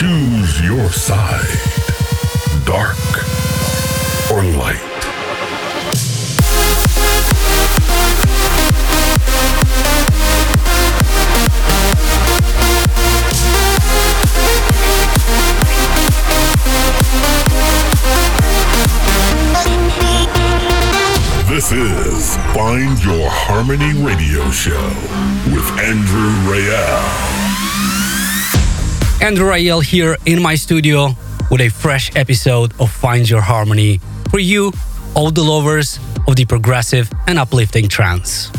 Choose your side. Dark or light. This is Find Your Harmony Radio Show with Andrew Rayel. Andrew Rayel here in my studio with a fresh episode of Find Your Harmony for you, all the lovers of the progressive and uplifting trance.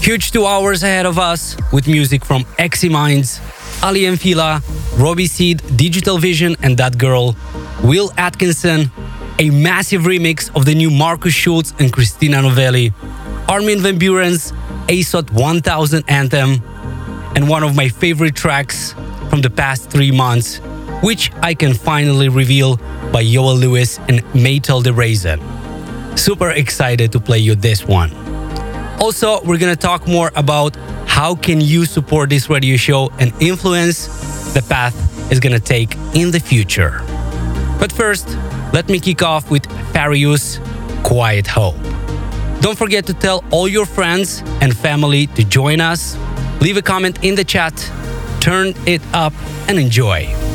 Huge two hours ahead of us with music from Exy Minds, Ali and Fila, Robbie Seed, Digital Vision and That Girl, Will Atkinson, a massive remix of the new Markus Schulz and Christina Novelli, Armin van Buuren's ASOT 1000 anthem, and one of my favorite tracks from the past three months, which I can finally reveal by Yoel Lewis and Maytel de Raisin. Super excited to play you this one. Also, we're gonna talk more about how can you support this radio show and influence the path it's gonna take in the future. But first, let me kick off with Farius Quiet Hope. Don't forget to tell all your friends and family to join us. Leave a comment in the chat, turn it up, and enjoy.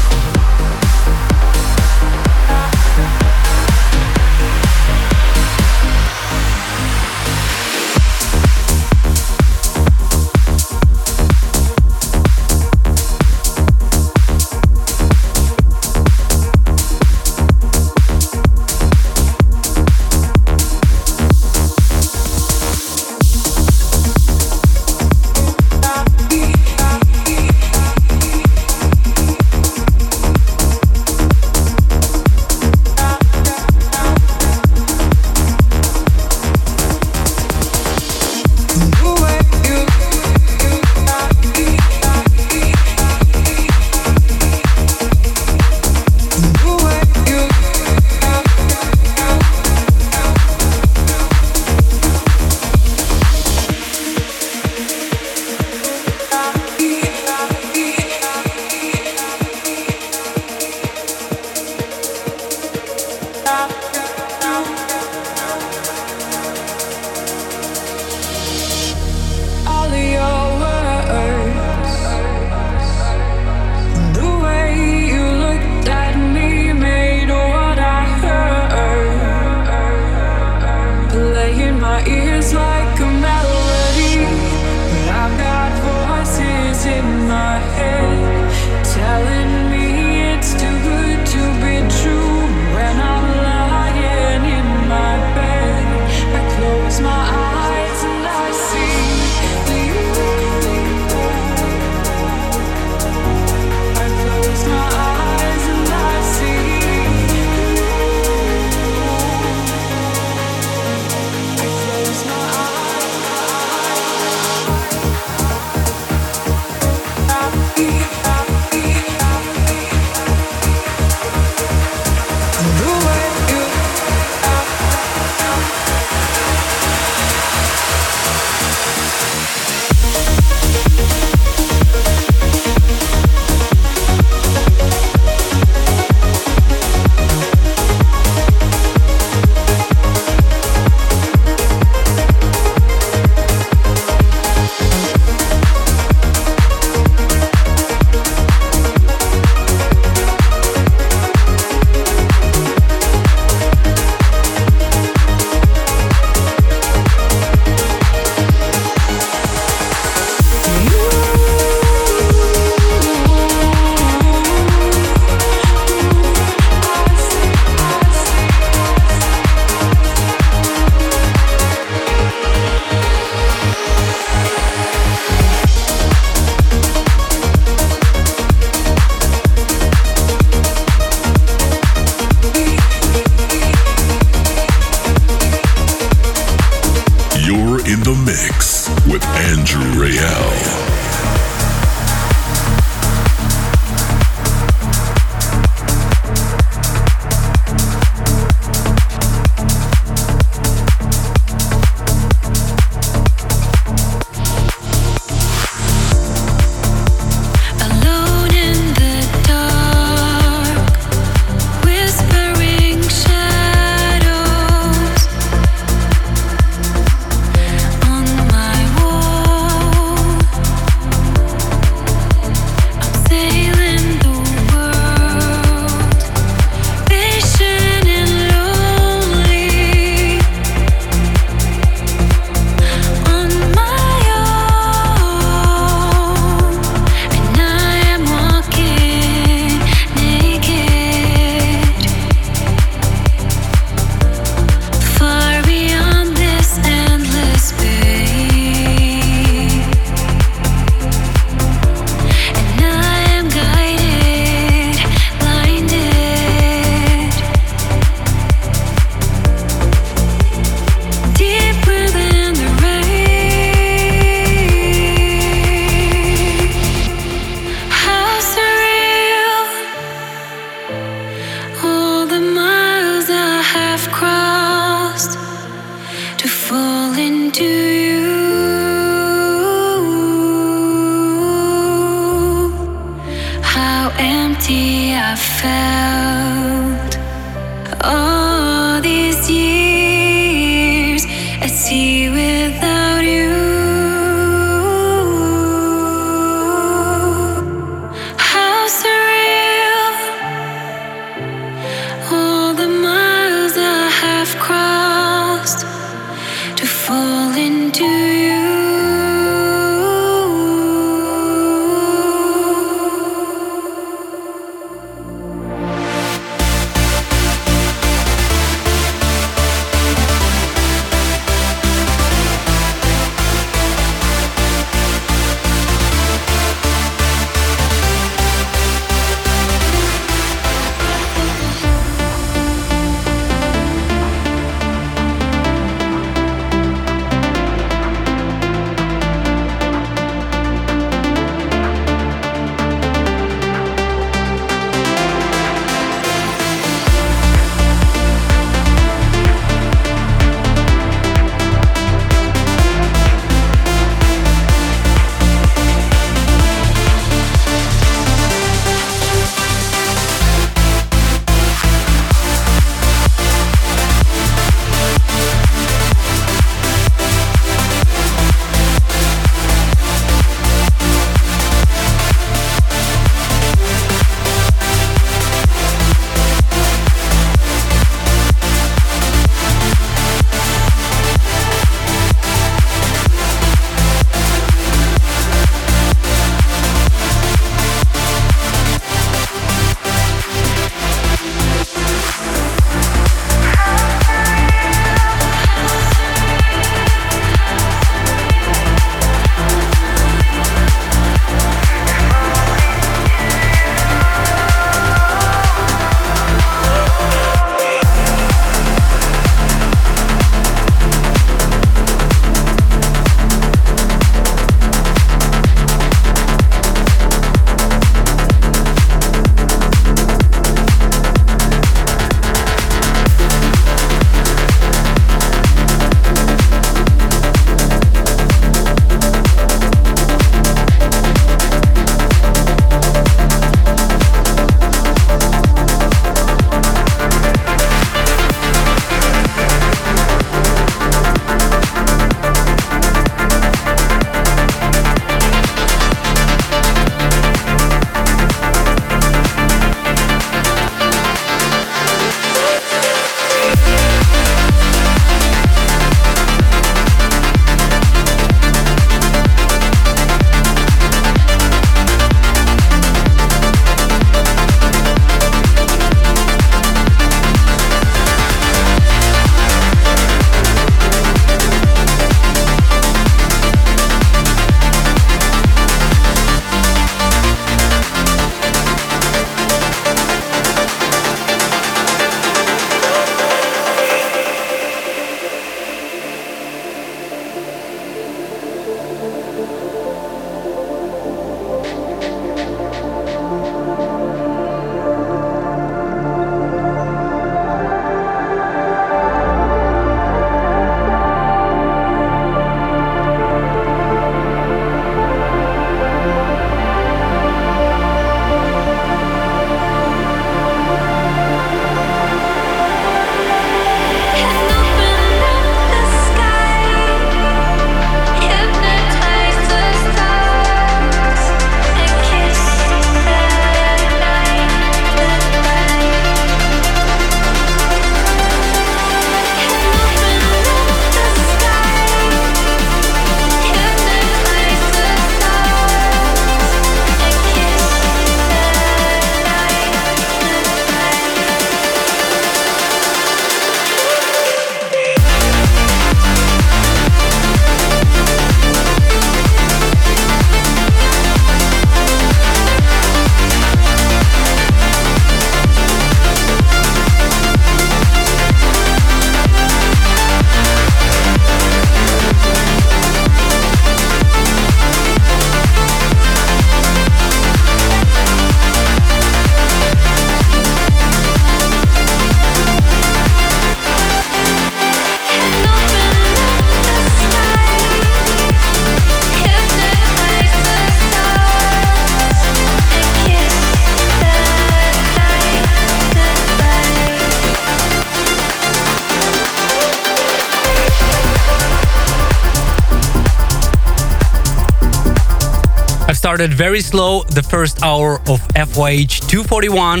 Started very slow the first hour of FYH 241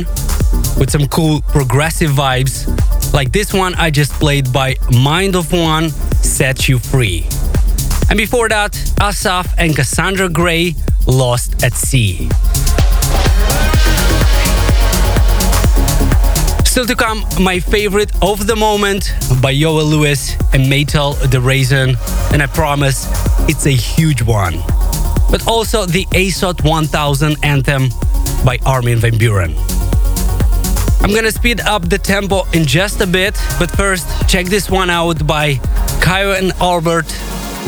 with some cool progressive vibes, like this one I just played by Mind of One Set You Free. And before that, Asaf and Cassandra Gray Lost at Sea. Still to come, my favorite of the moment by Yoel Lewis and Maytal the Raisin, and I promise it's a huge one. But also the ASOT 1000 anthem by Armin van Buuren. I'm gonna speed up the tempo in just a bit, but first, check this one out by Kyau and Albert,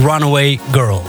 Runaway Girl.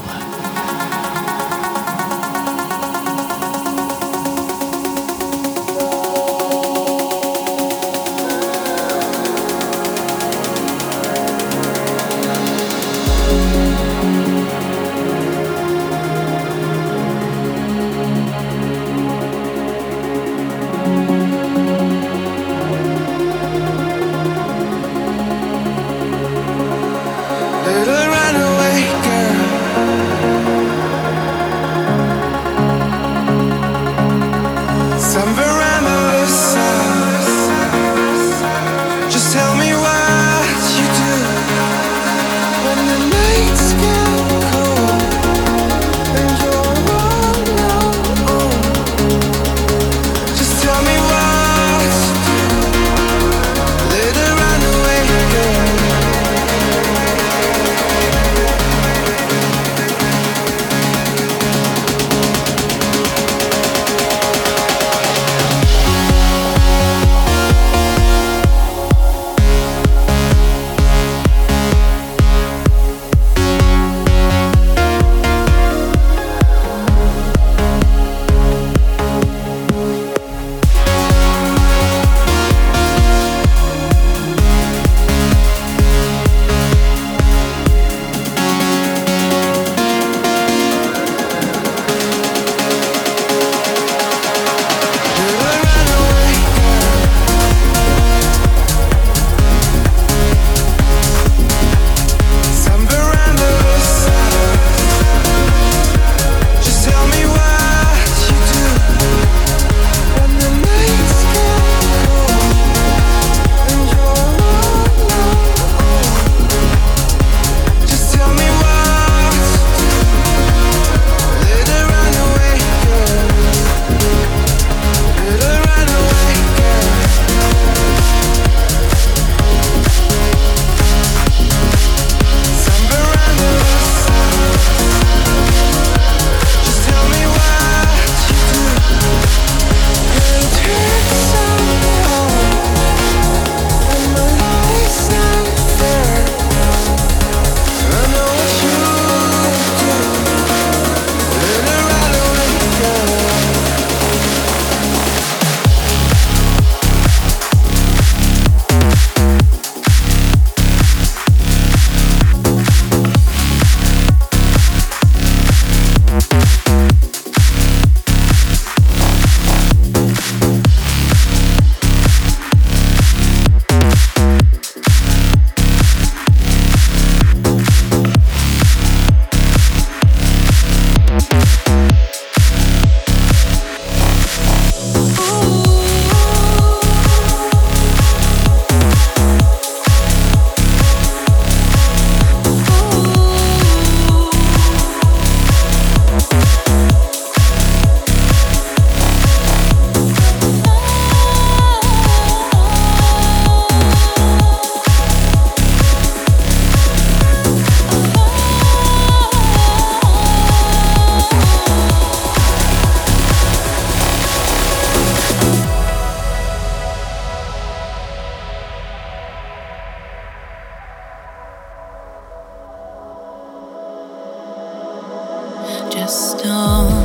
just don't.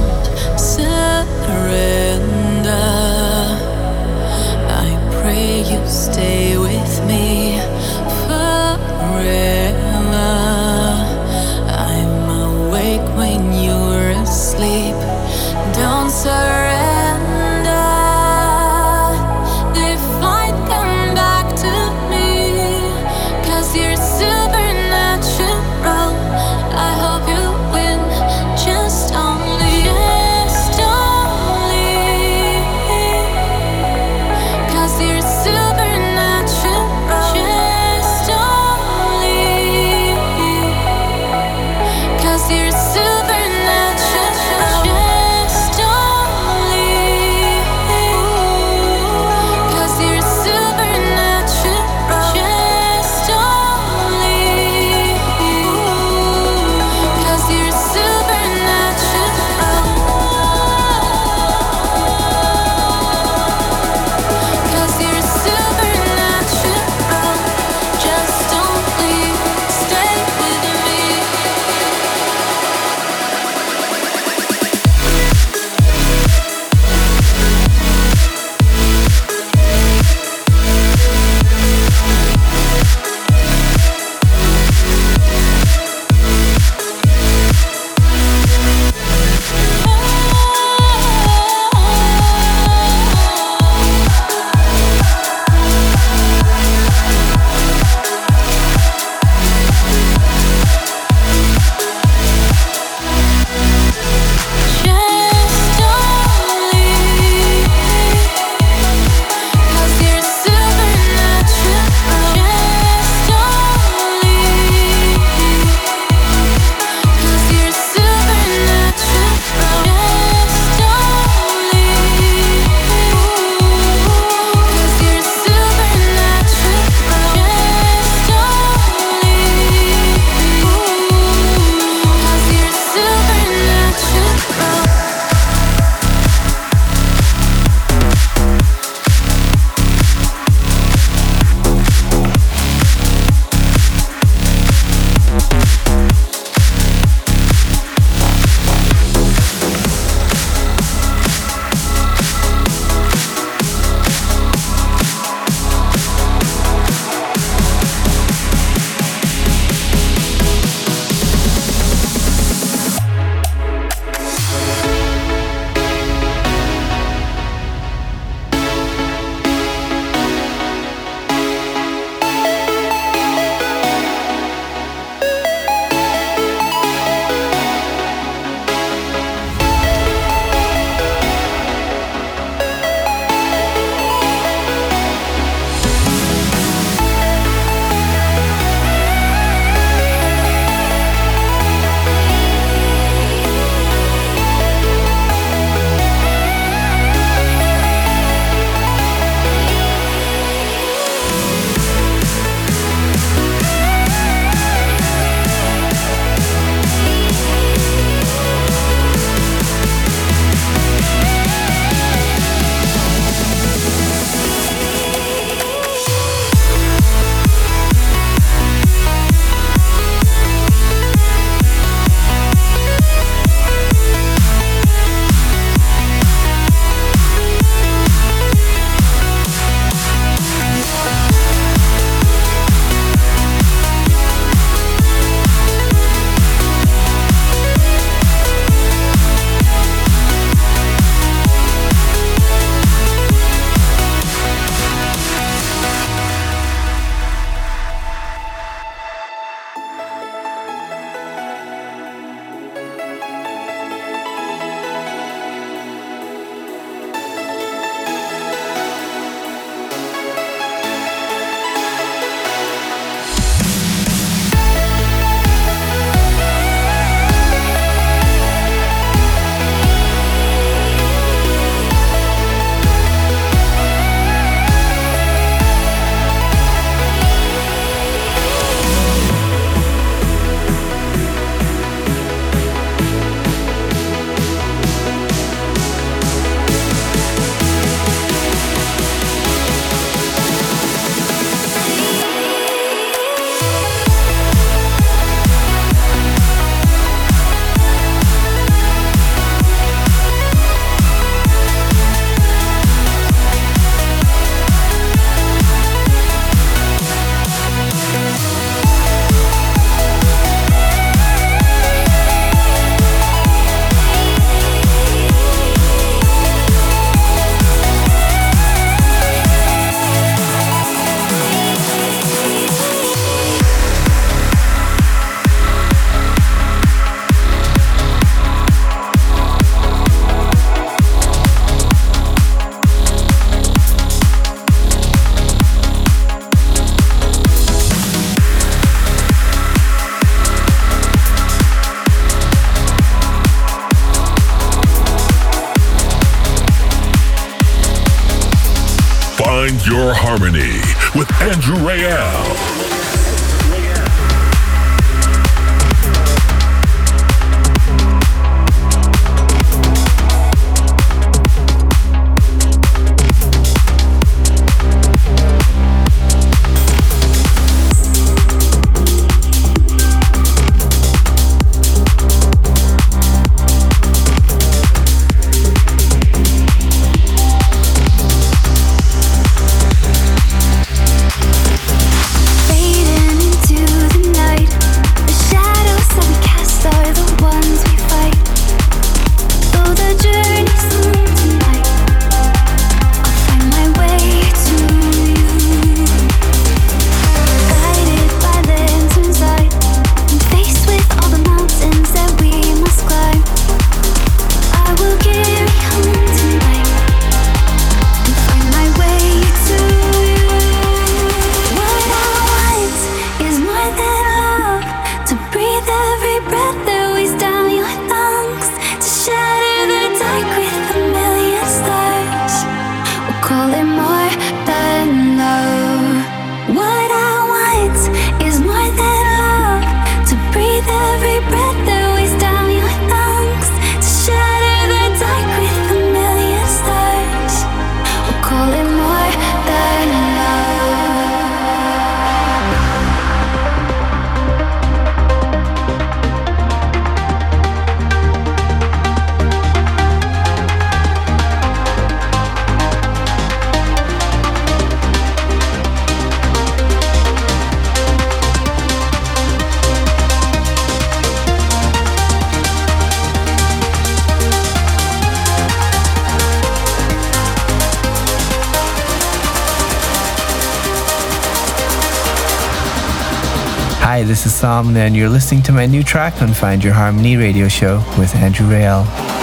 This is Sam, and you're listening to my new track on Find Your Harmony radio show with Andrew Rayel.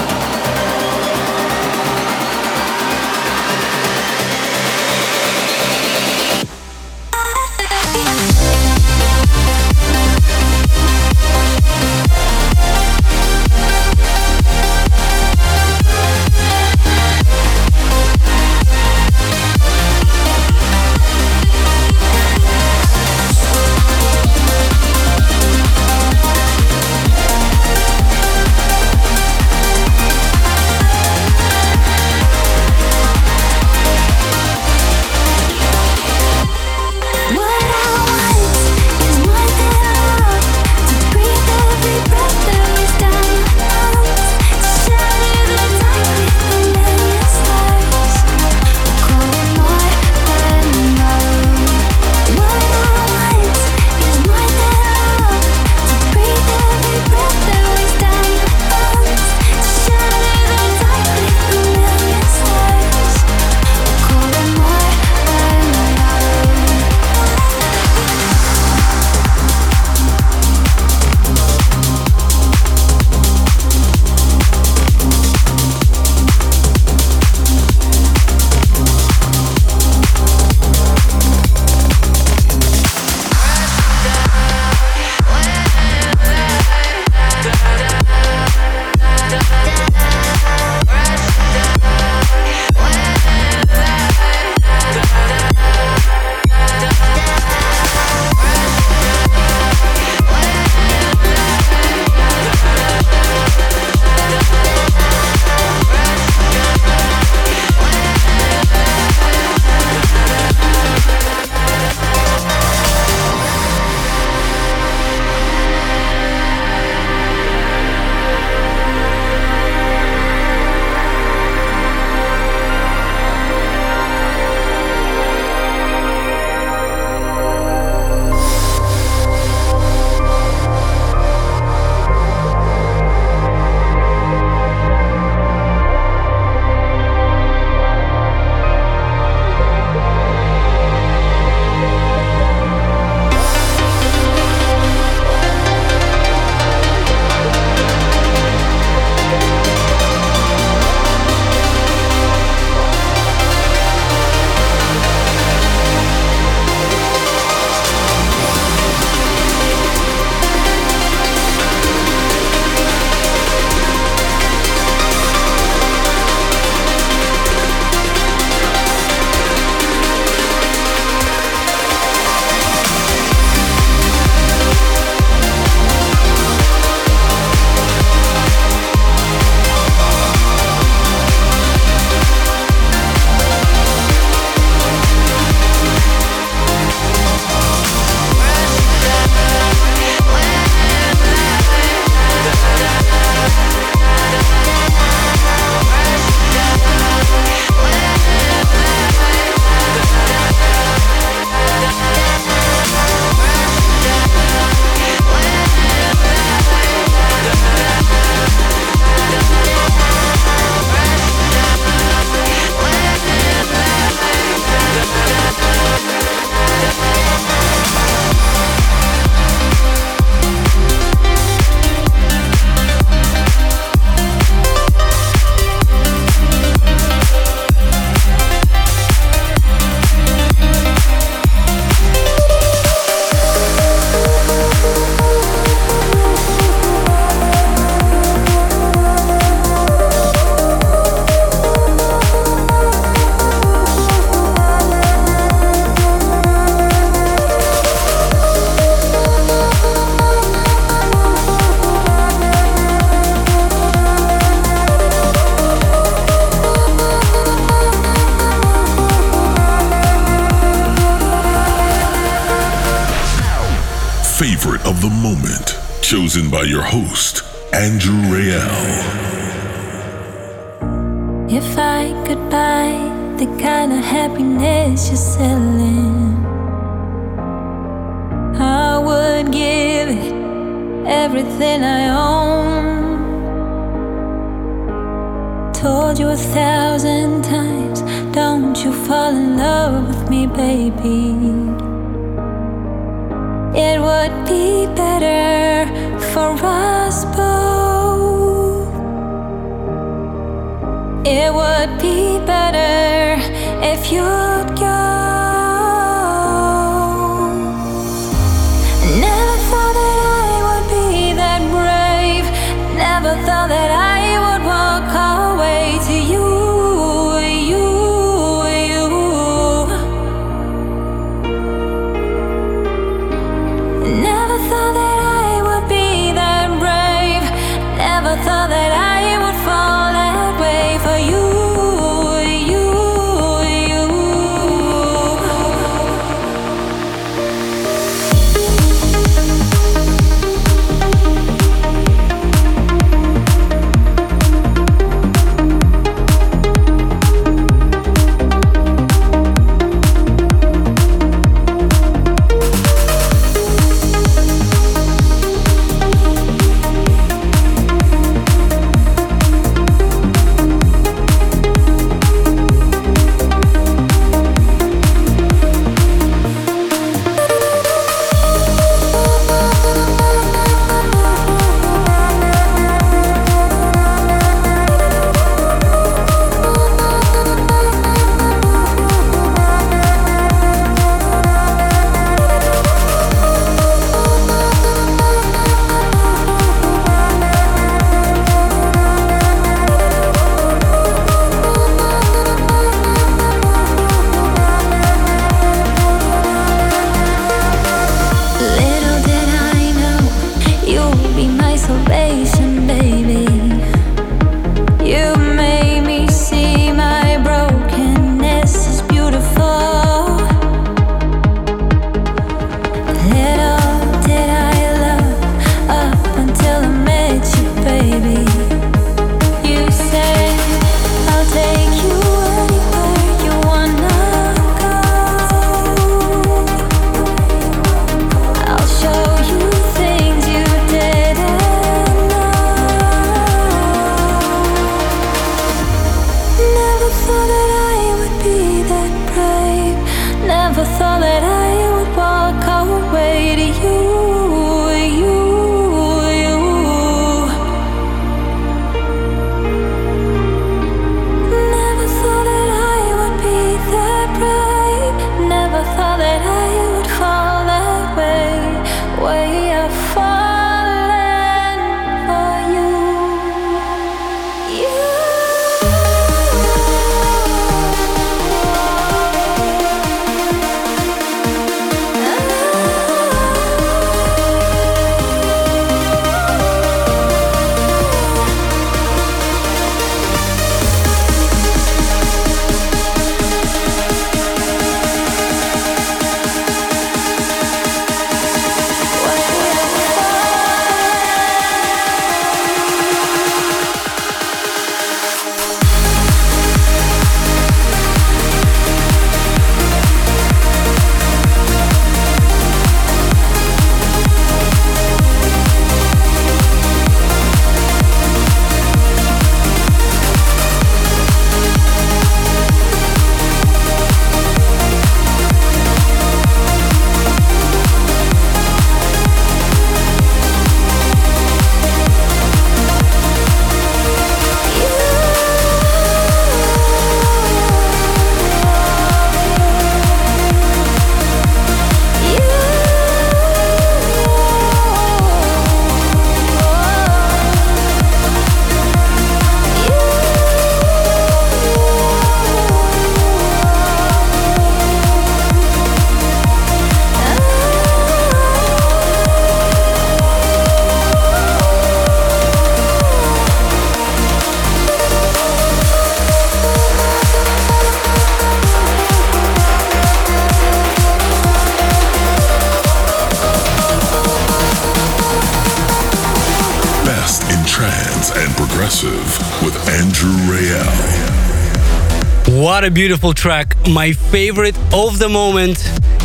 Beautiful track. My favorite of the moment,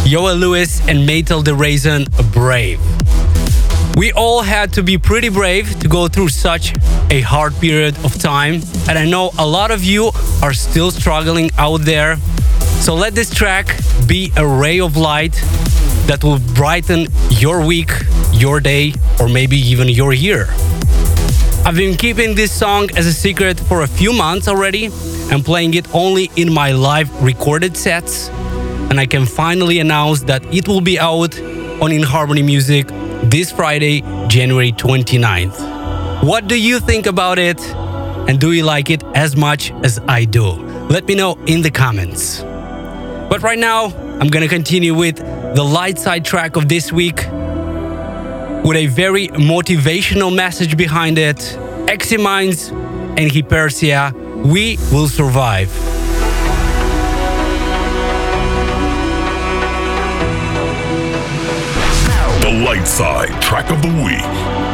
Yoel Lewis and Maytel de Raisin, Brave. We all had to be pretty brave to go through such a hard period of time, and I know a lot of you are still struggling out there. So let this track be a ray of light that will brighten your week, your day, or maybe even your year. I've been keeping this song as a secret for a few months already and playing it only in my live recorded sets. And I can finally announce that it will be out on In Harmony Music this Friday, January 29th. What do you think about it? And do you like it as much as I do? Let me know in the comments. But right now, I'm gonna continue with the light side track of this week with a very motivational message behind it. Eximines and Hypersia, we will survive. The light side track of the week.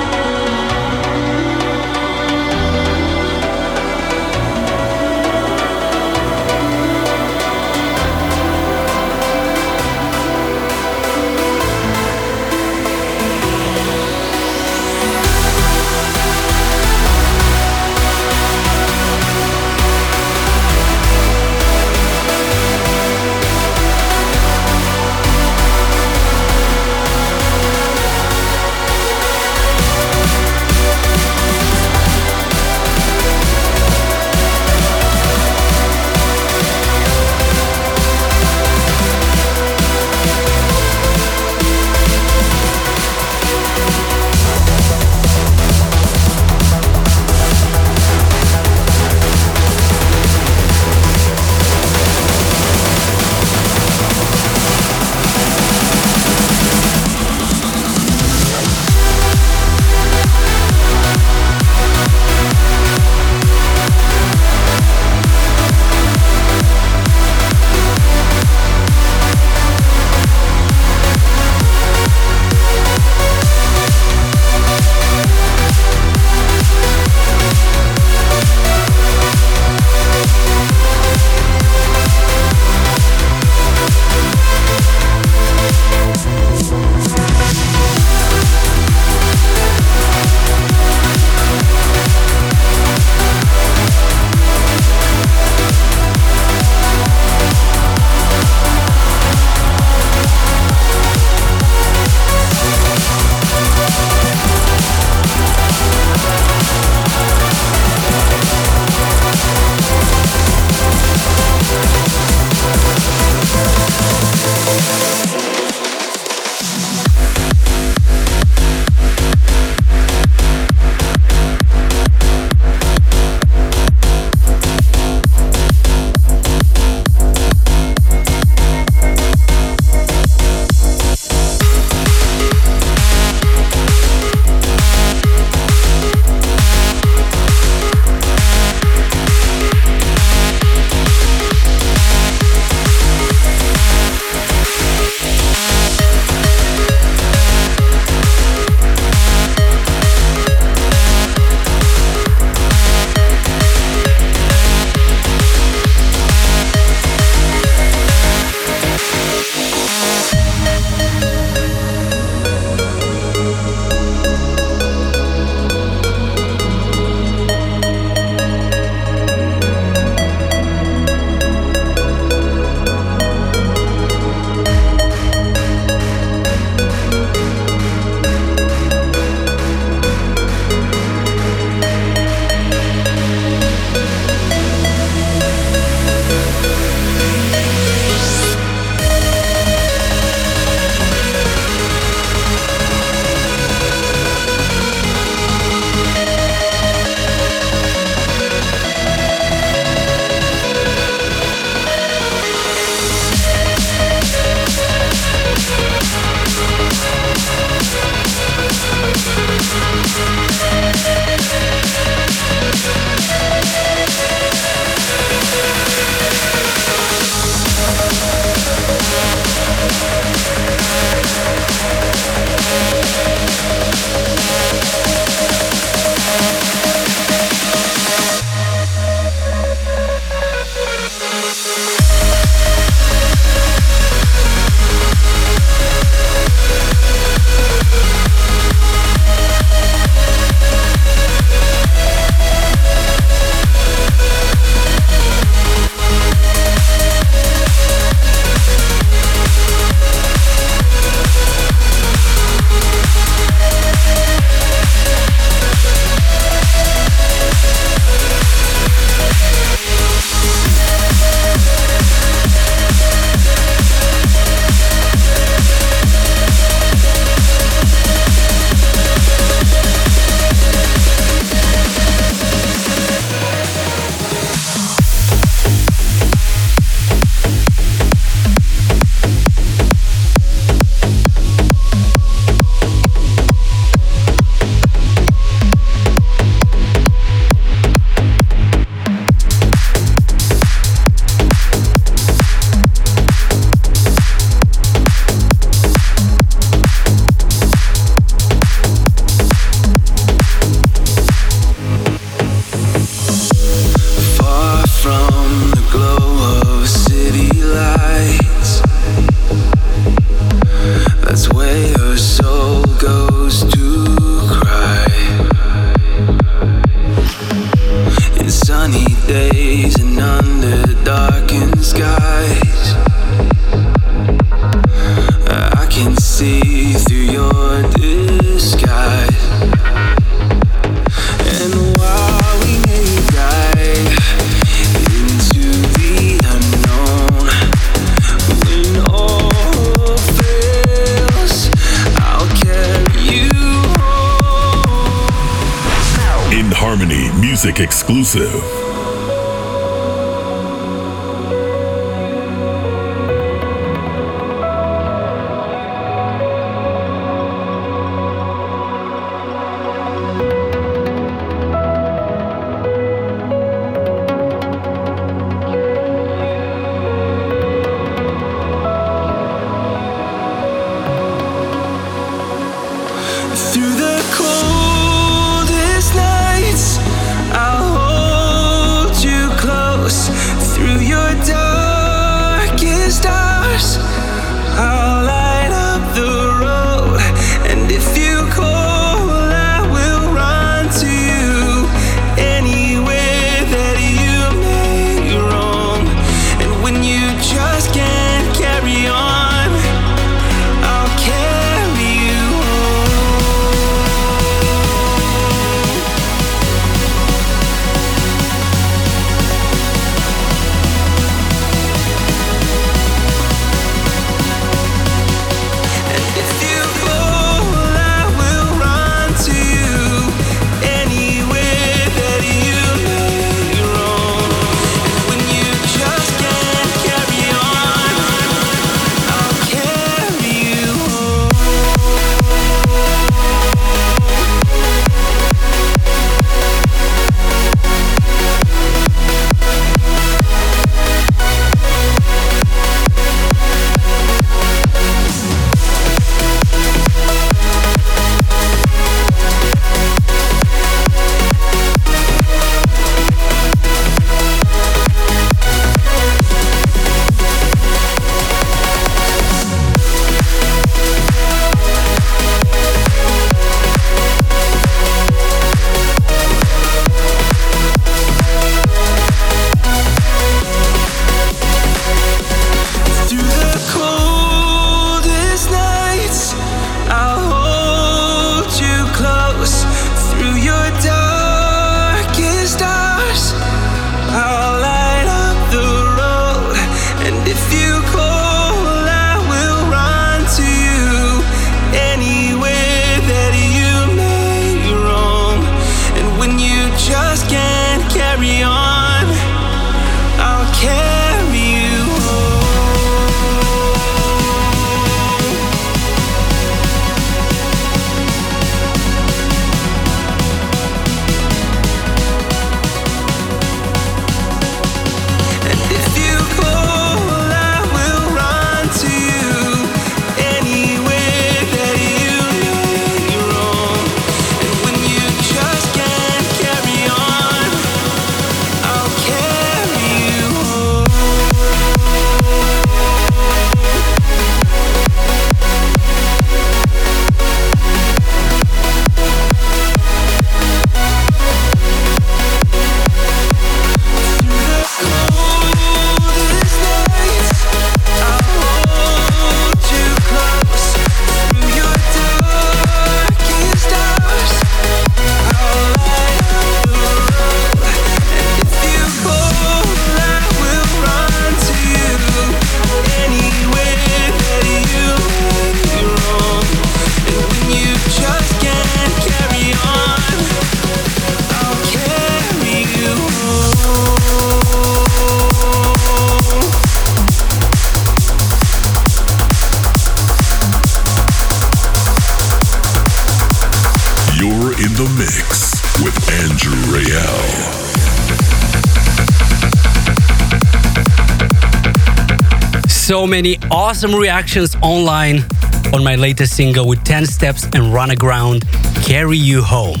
So many awesome reactions online on my latest single with 10 steps and run aground, Carry You Home.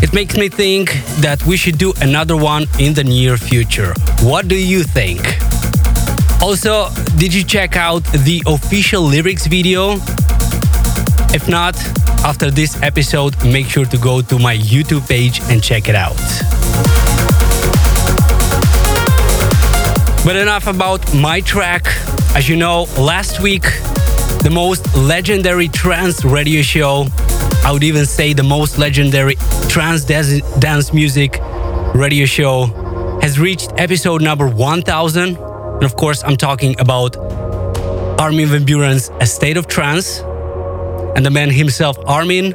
It makes me think that we should do another one in the near future. What do you think? Also, did you check out the official lyrics video? If not, after this episode, make sure to go to my YouTube page and check it out. But enough about my track. As you know, last week, the most legendary trance radio show, I would even say the most legendary trance dance music radio show, has reached episode number 1000. And of course, I'm talking about Armin van Buuren's A State of Trance. And the man himself, Armin,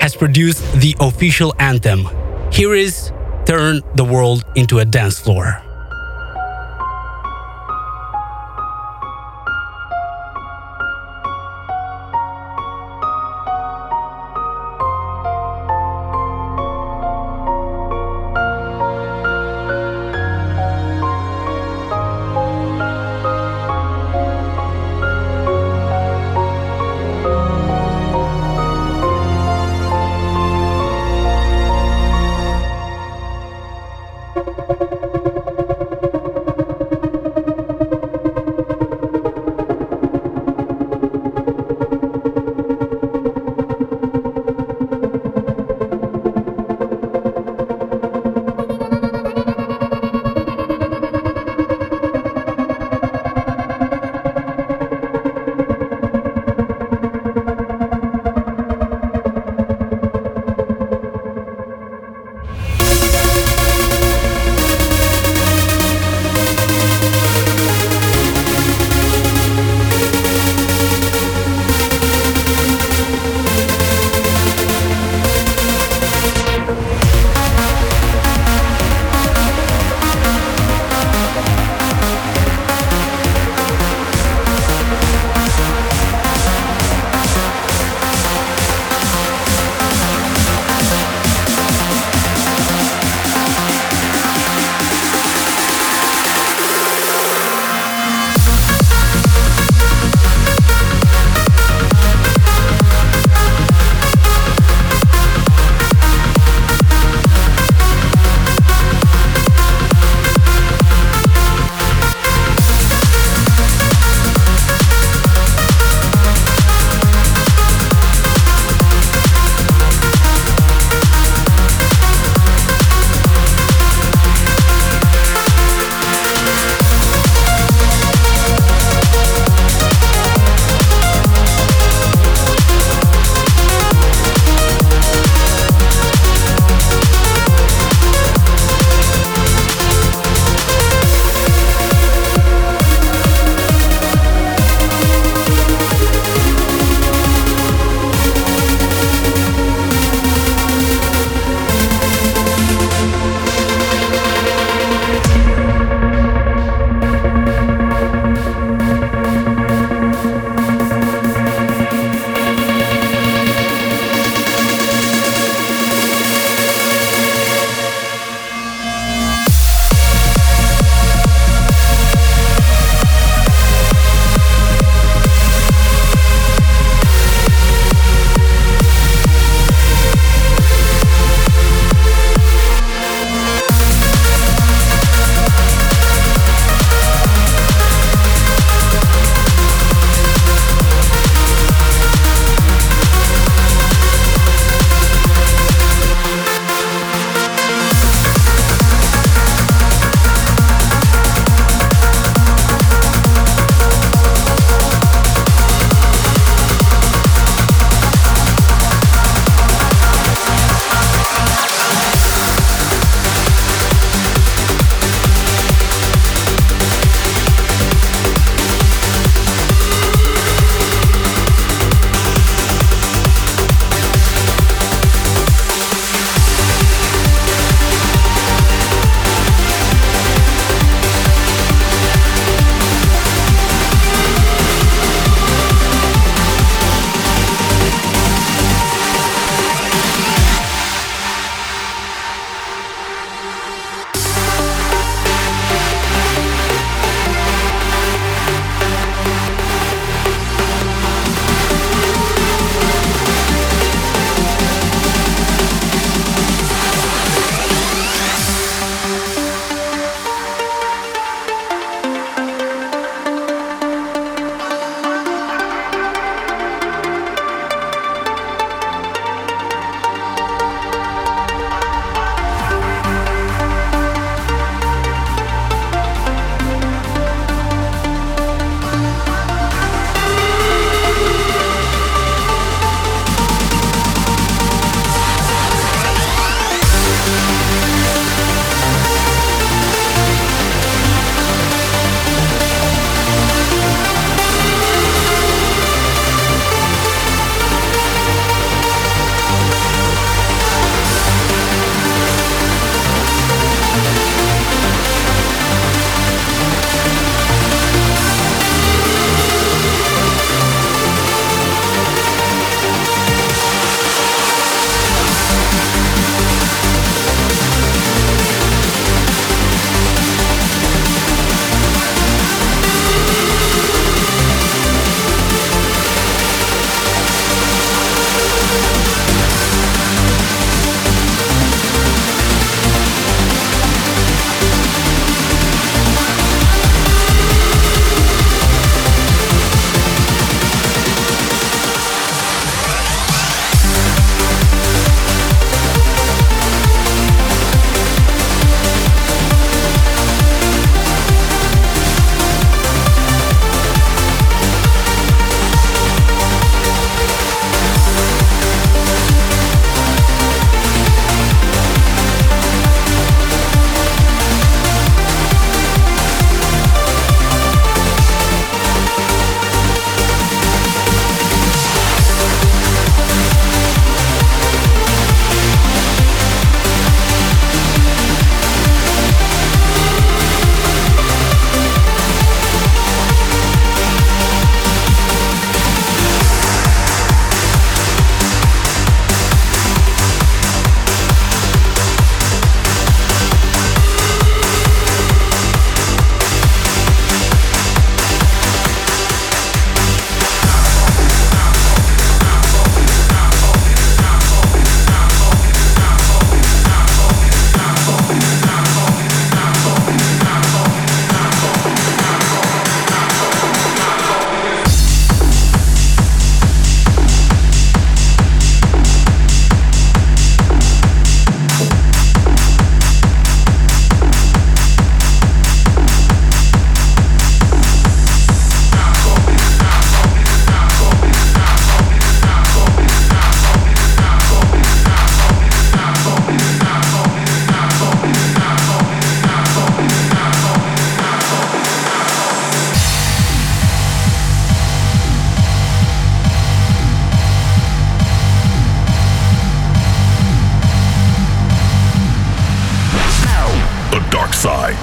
has produced the official anthem. Here is turn the world into a dance floor.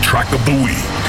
Track of the Week.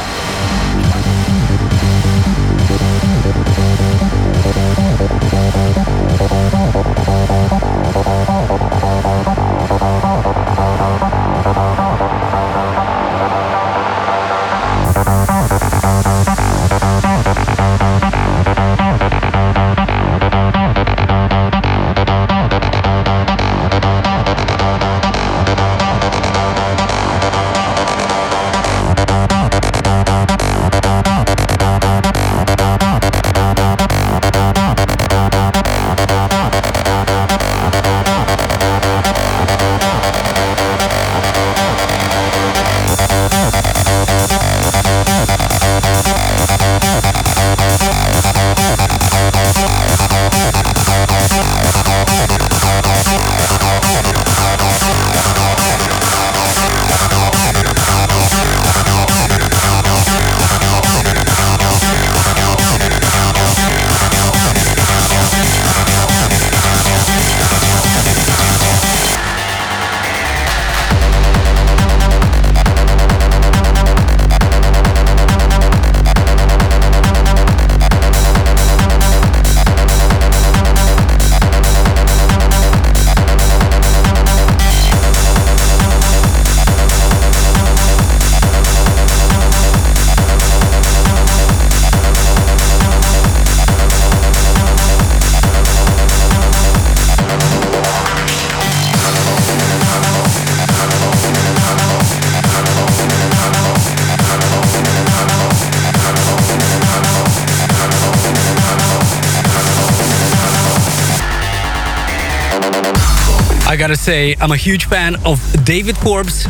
Gotta say, I'm a huge fan of David Forbes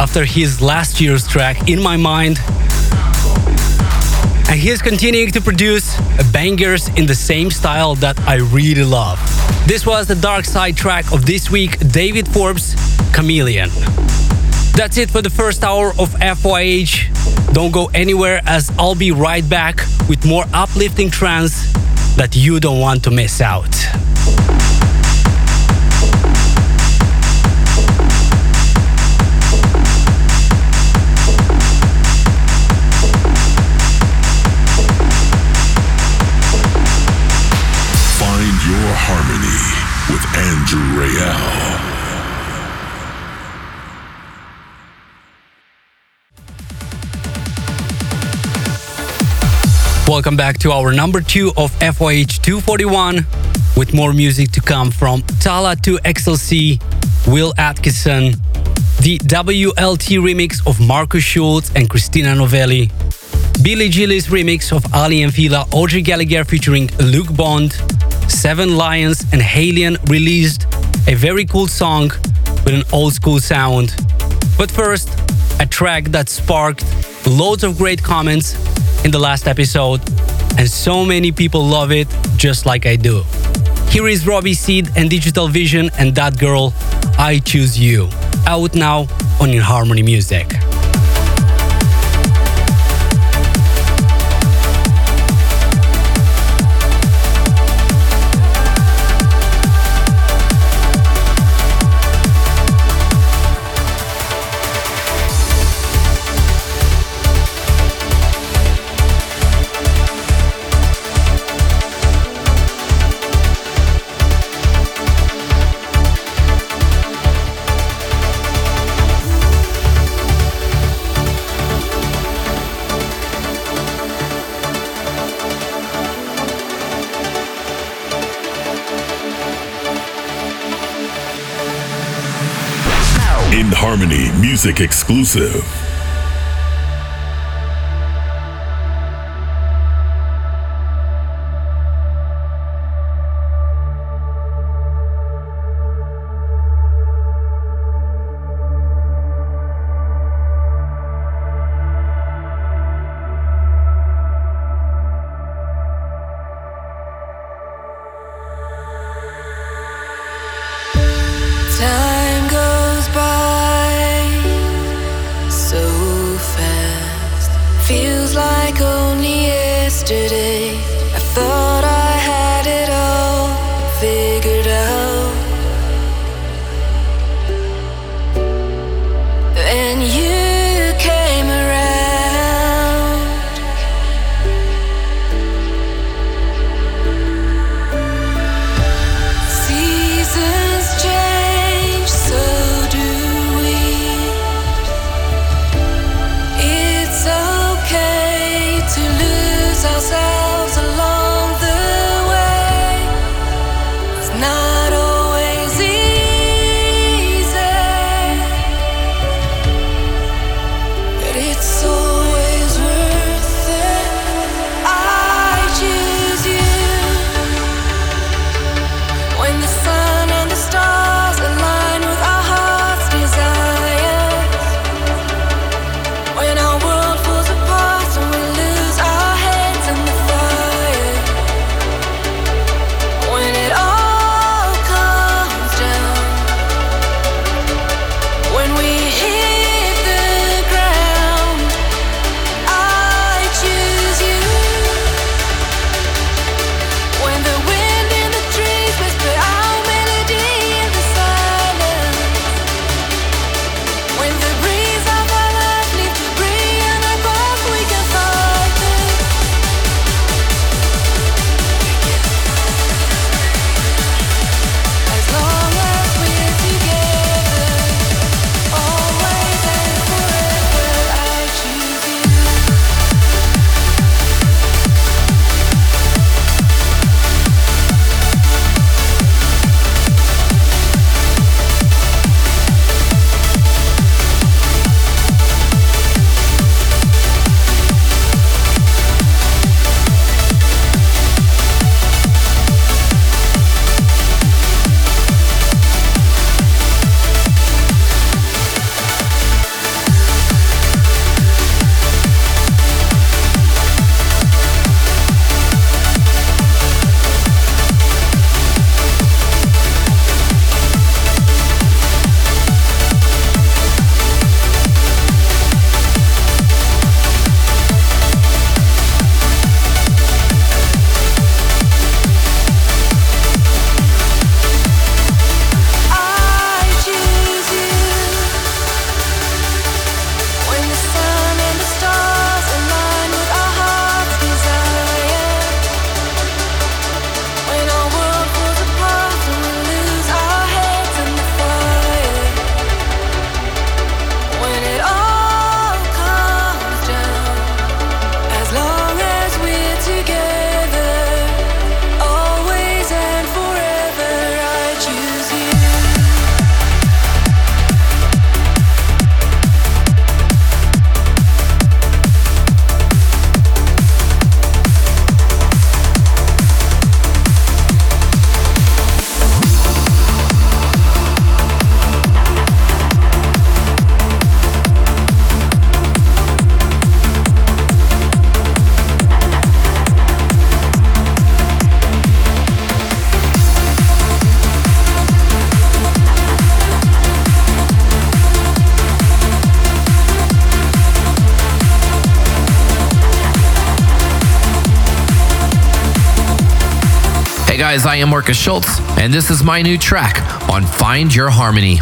after his last year's track, In My Mind. And he is continuing to produce bangers in the same style that I really love. This was the dark side track of this week, David Forbes, Chameleon. That's it for the first hour of FYH. Don't go anywhere as I'll be right back with more uplifting trance that you don't want to miss out. Welcome back to hour number two of FYH 241 with more music to come from Talla 2 XLC, Will Atkinson, the WLT remix of Markus Schulz and Christina Novelli, Billy Gillies remix of Aly and Fila, Audrey Gallagher featuring Luke Bond, Seven Lions and Haliene released a very cool song with an old school sound. But first, a track that sparked loads of great comments in the last episode, and so many people love it just like I do. Here is Robbie Seed and Digital Vision and That Girl, I Choose You, out now on In Harmony Music. Music Exclusive. Guys, I am Markus Schulz, and this is my new track on Find Your Harmony.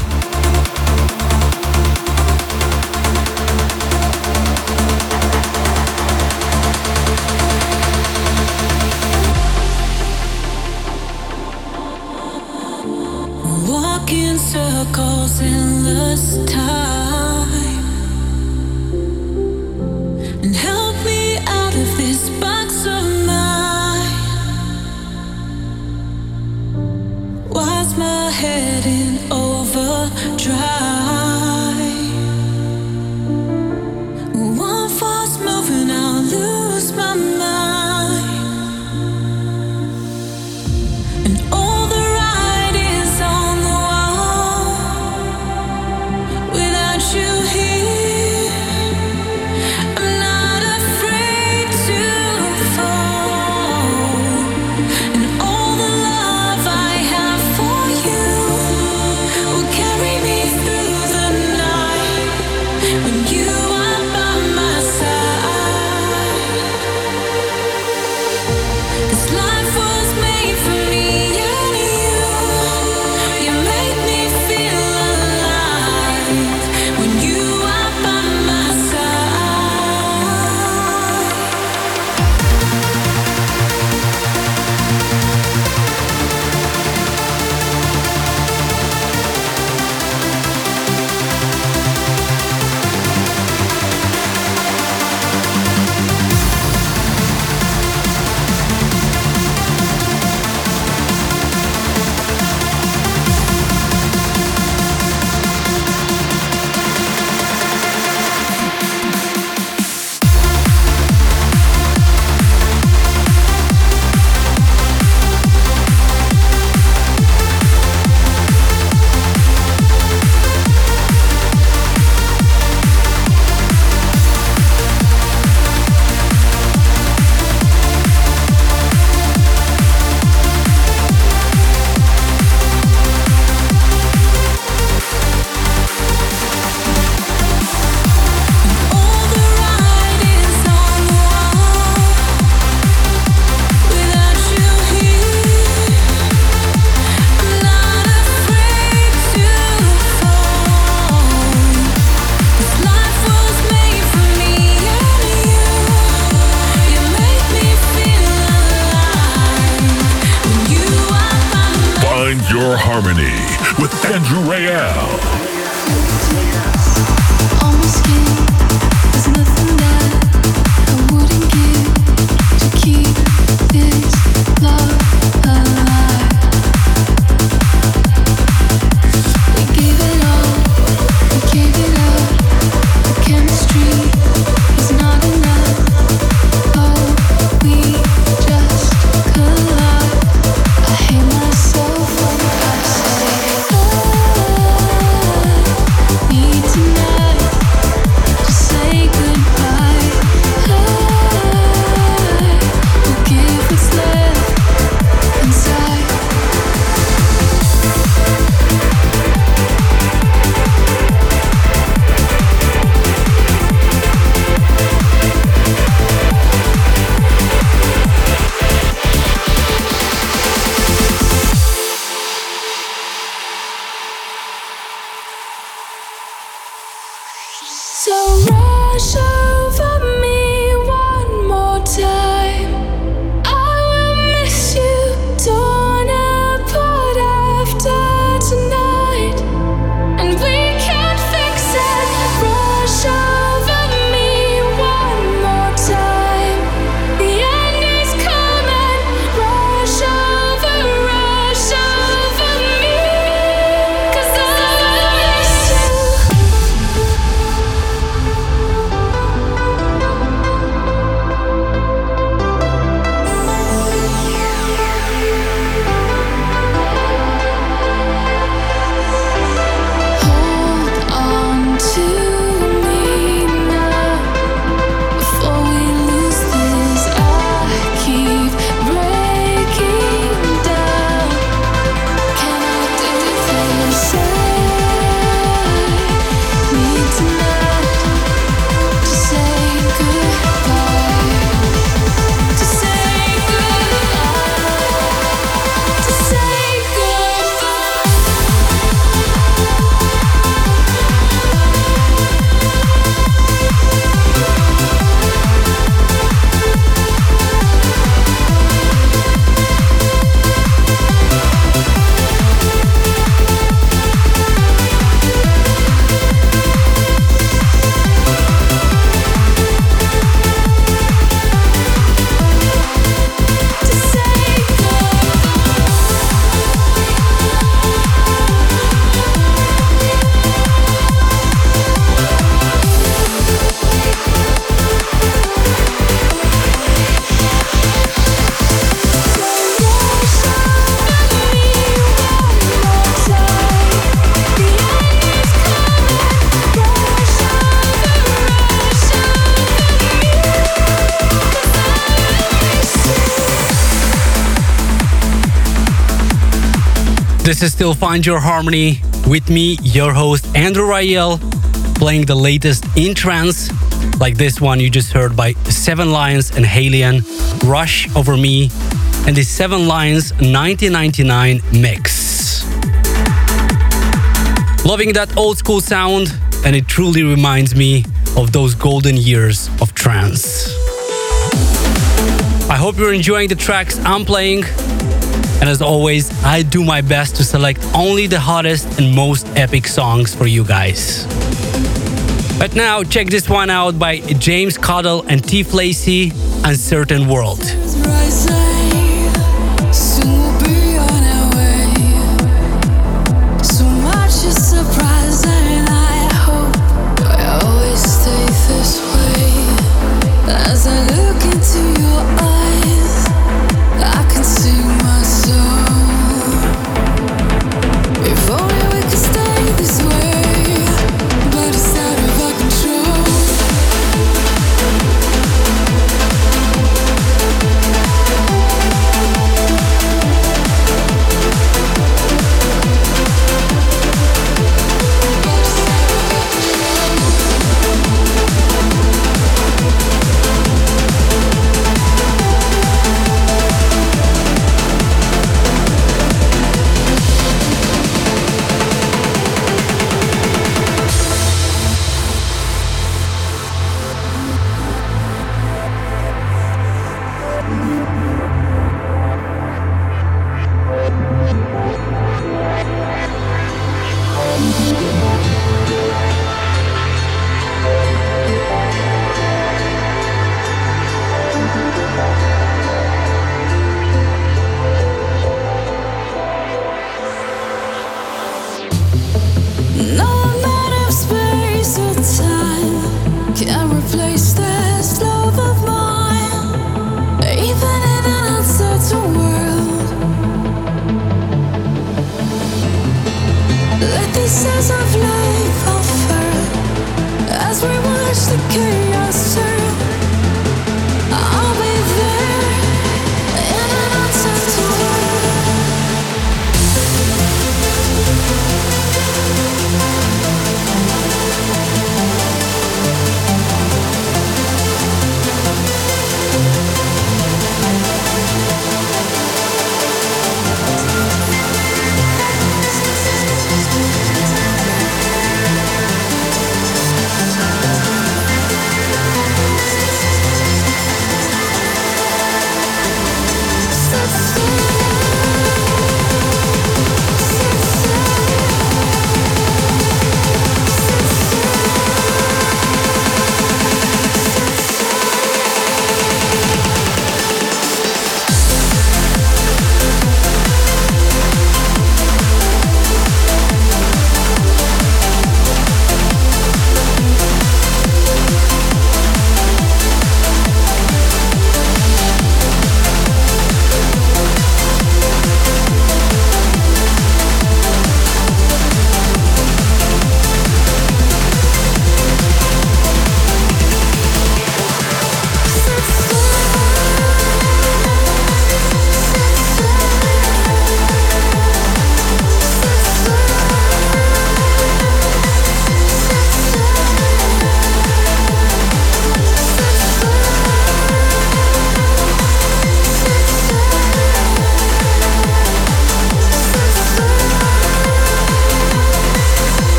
This is still Find Your Harmony with me, your host Andrew Rayel, playing the latest in trance, like this one you just heard by Seven Lions and Haliene, Rush Over Me, and the Seven Lions 1999 mix. Loving that old school sound, and it truly reminds me of those golden years of trance. I hope you're enjoying the tracks I'm playing and as always, I do my best to select only the hottest and most epic songs for you guys. But now, check this one out by James Cottle and T. Lacey, Uncertain World.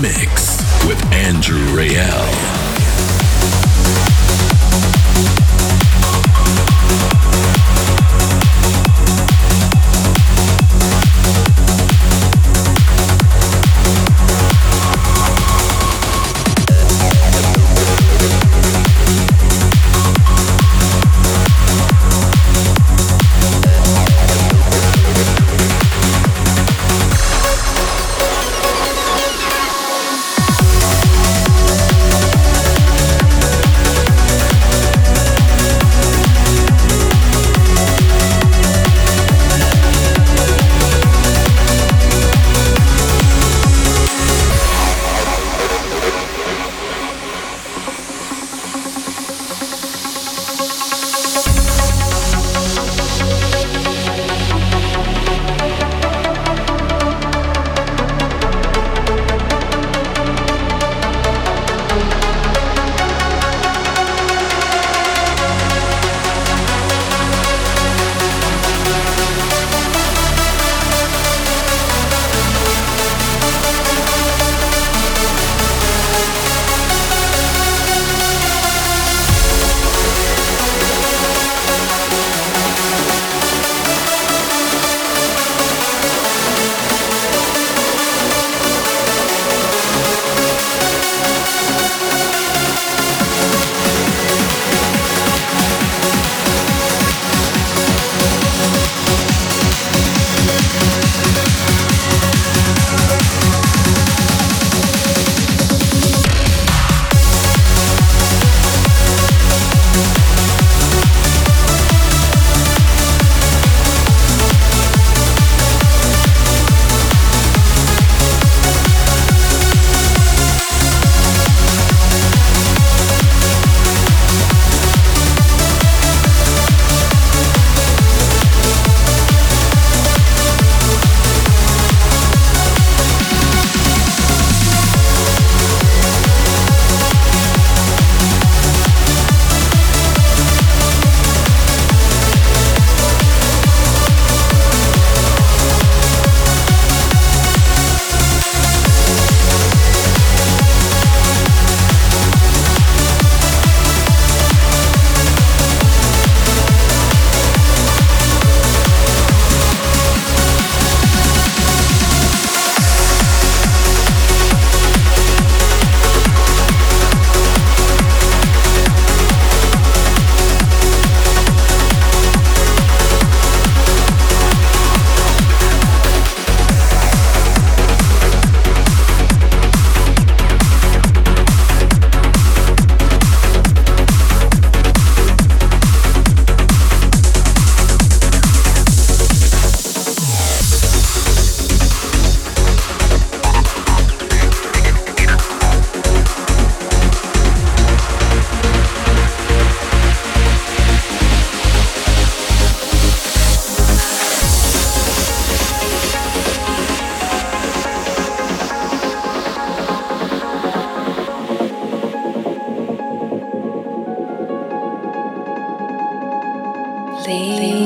Mix with Andrew Rayel.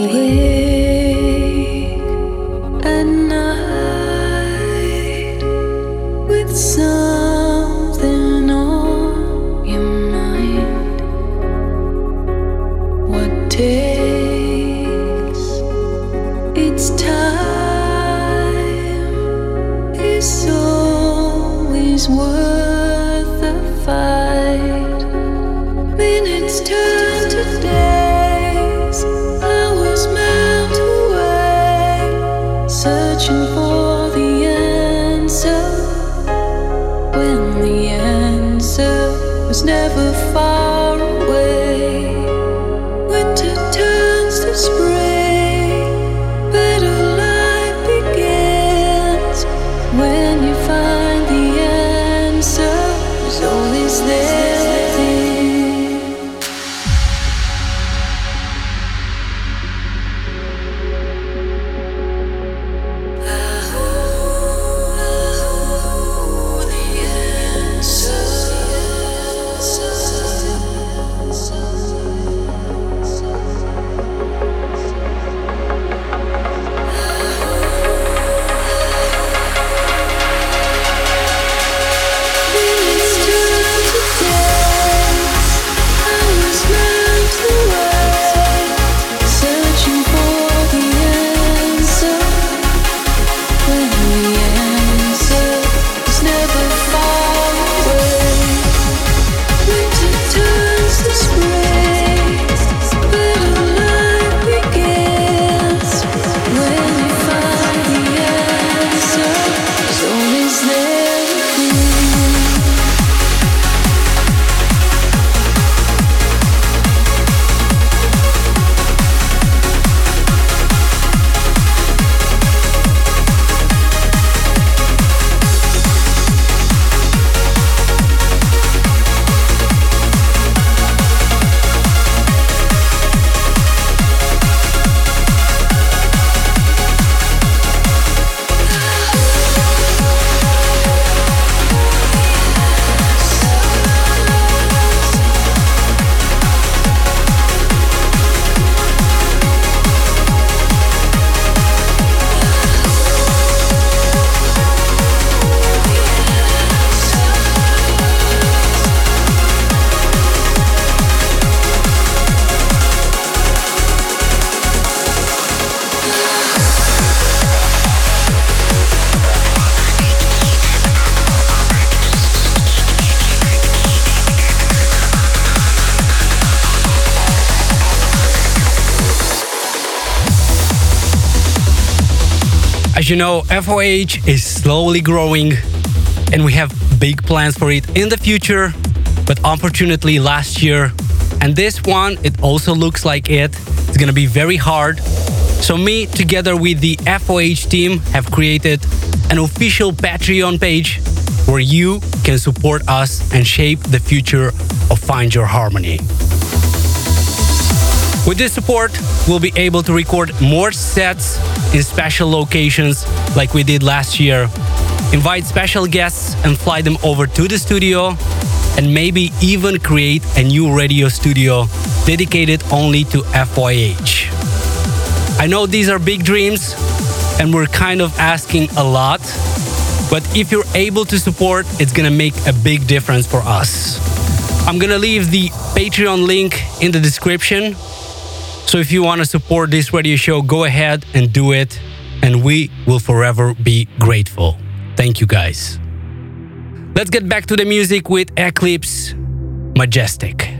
Was As you know, FOH is slowly growing and we have big plans for it in the future. But unfortunately, last year and this one, it also looks like it. It's gonna be very hard. So, me, together with the FOH team, have created an official Patreon page where you can support us and shape the future of Find Your Harmony. With this support, we'll be able to record more sets in special locations like we did last year, invite special guests and fly them over to the studio, and maybe even create a new radio studio dedicated only to FYH. I know these are big dreams and we're kind of asking a lot, but if you're able to support, it's gonna make a big difference for us. I'm gonna leave the Patreon link in the description so if you want to support this radio show, go ahead and do it. And we will forever be grateful. Thank you guys. Let's get back to the music with Eclipse Majestic.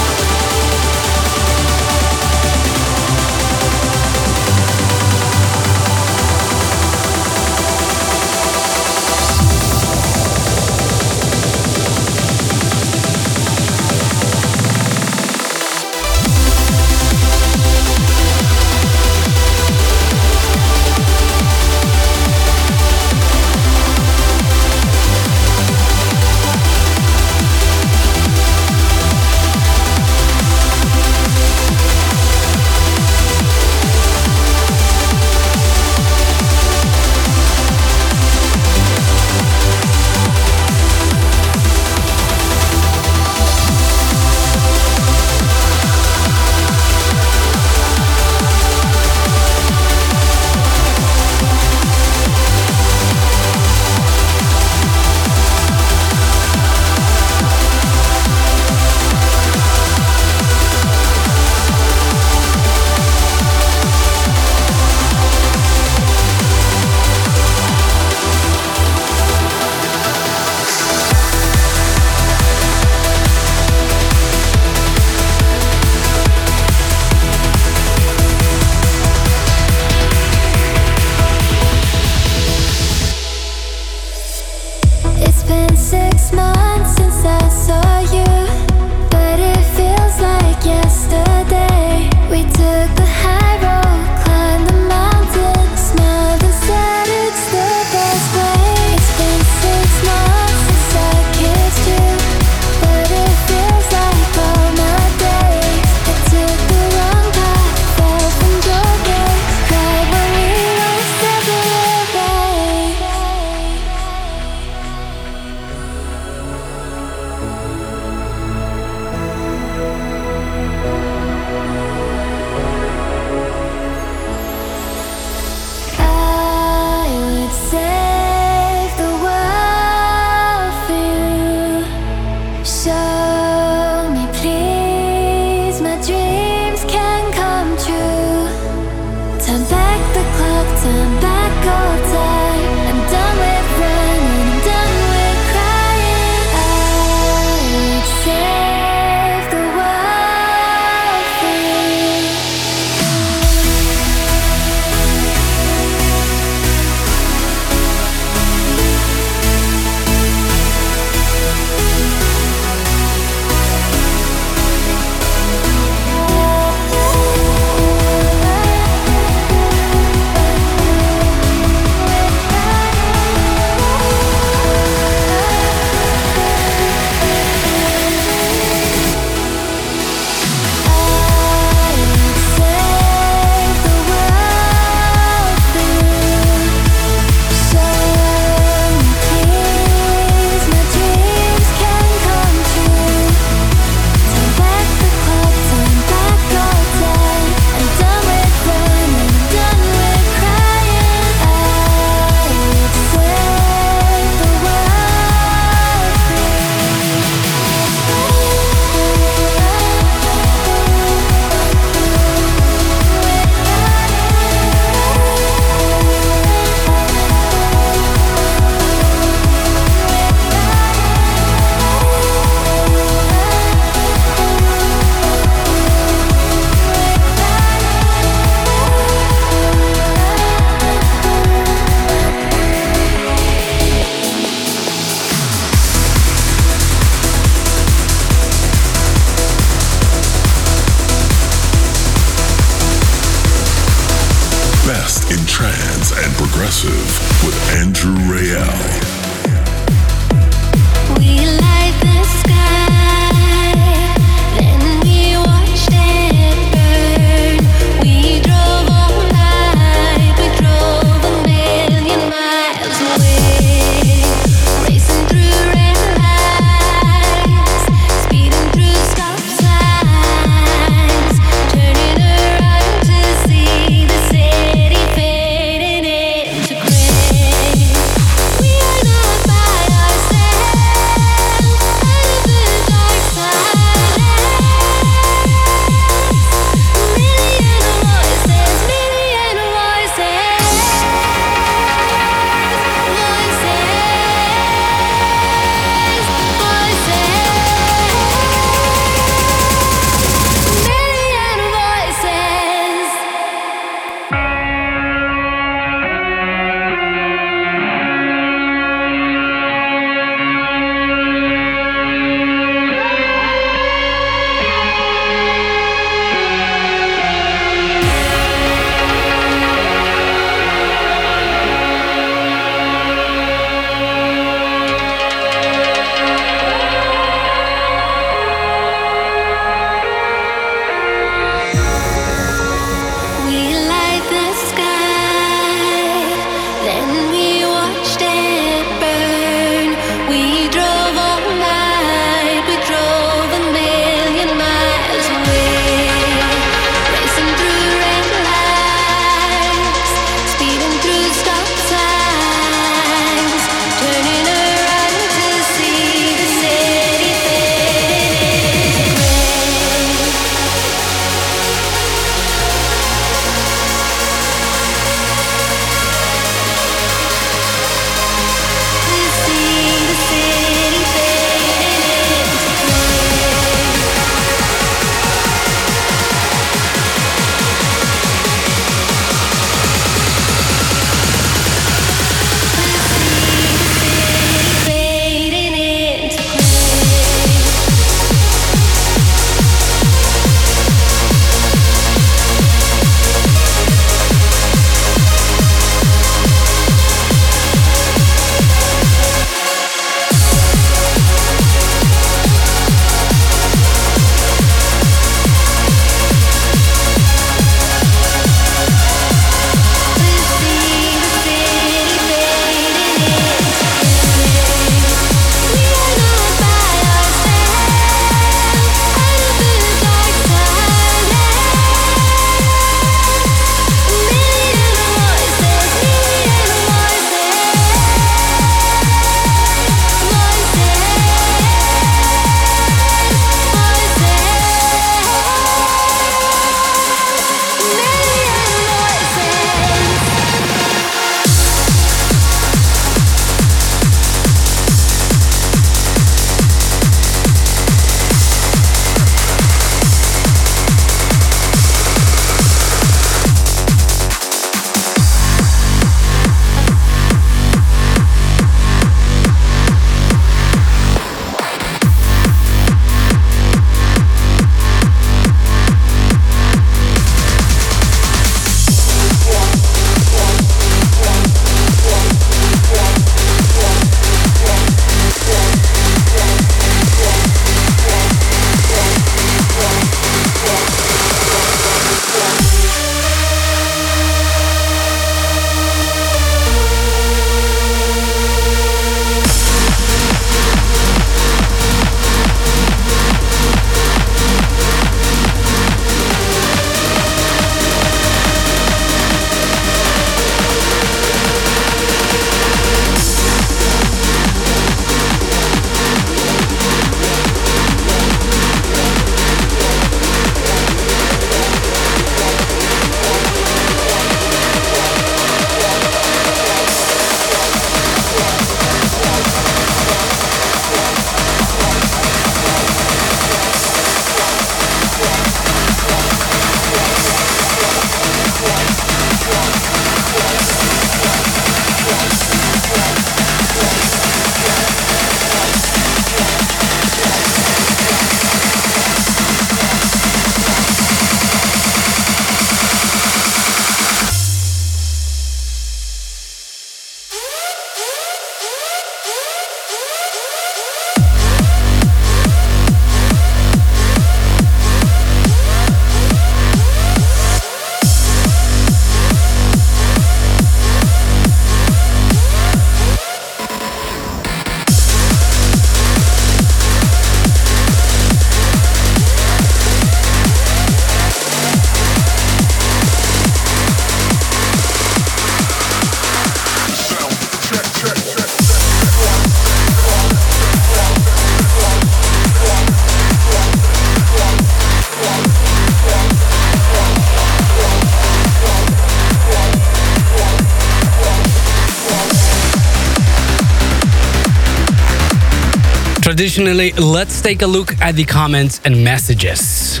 Traditionally, let's take a look at the comments and messages.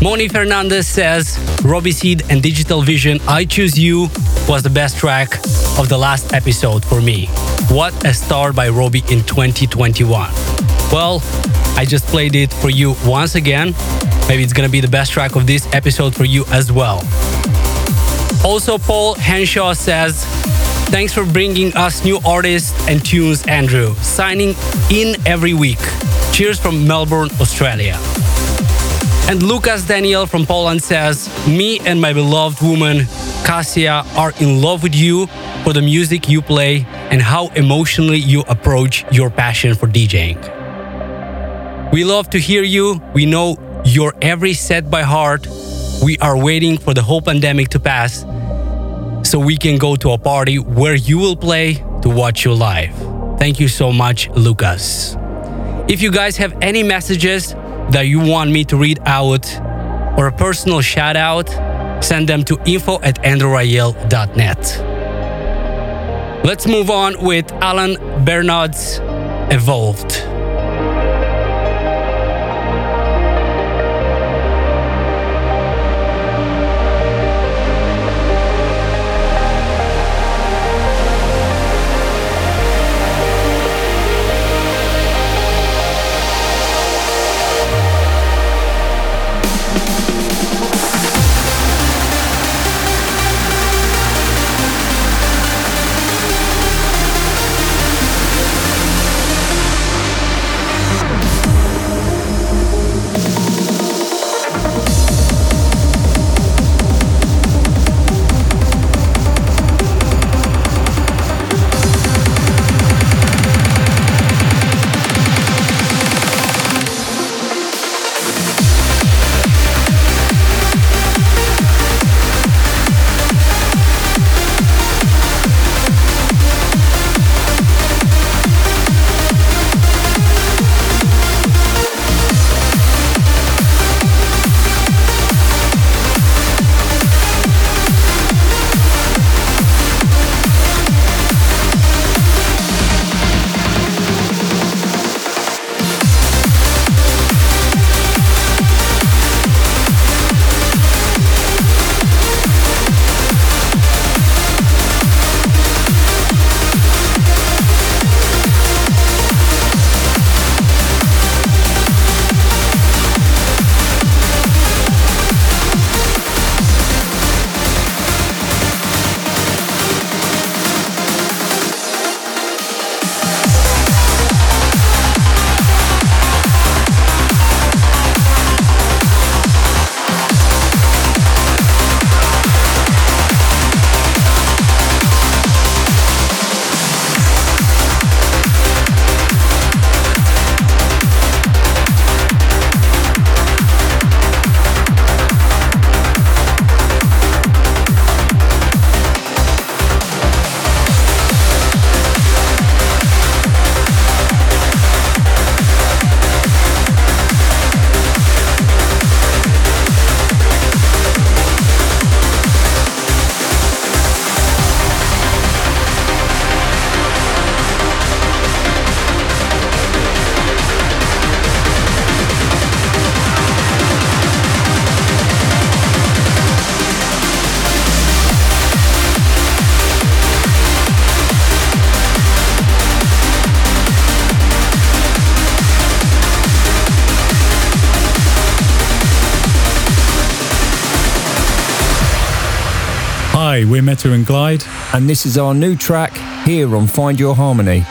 Moni Fernandez says, Robbie Seed and Digital Vision, I Choose You was the best track of the last episode for me. What a start by Robbie in 2021. Well, I just played it for you once again. Maybe it's gonna be the best track of this episode for you as well. Also, Paul Henshaw says, Thanks for bringing us new artists and tunes, Andrew. Signing in every week. Cheers from Melbourne, Australia. And Lucas Daniel from Poland says, Me and my beloved woman, Kasia, are in love with you for the music you play and how emotionally you approach your passion for DJing. We love to hear you. We know your every set by heart. We are waiting for the whole pandemic to pass so we can go to a party where you will play to watch you live. Thank you so much, Lucas. If you guys have any messages that you want me to read out or a personal shout out, send them to info at andrewrayel.net. Let's move on with Alan Bernard's Evolved. Metta and Glyde. And this is our new track here on Find Your Harmony.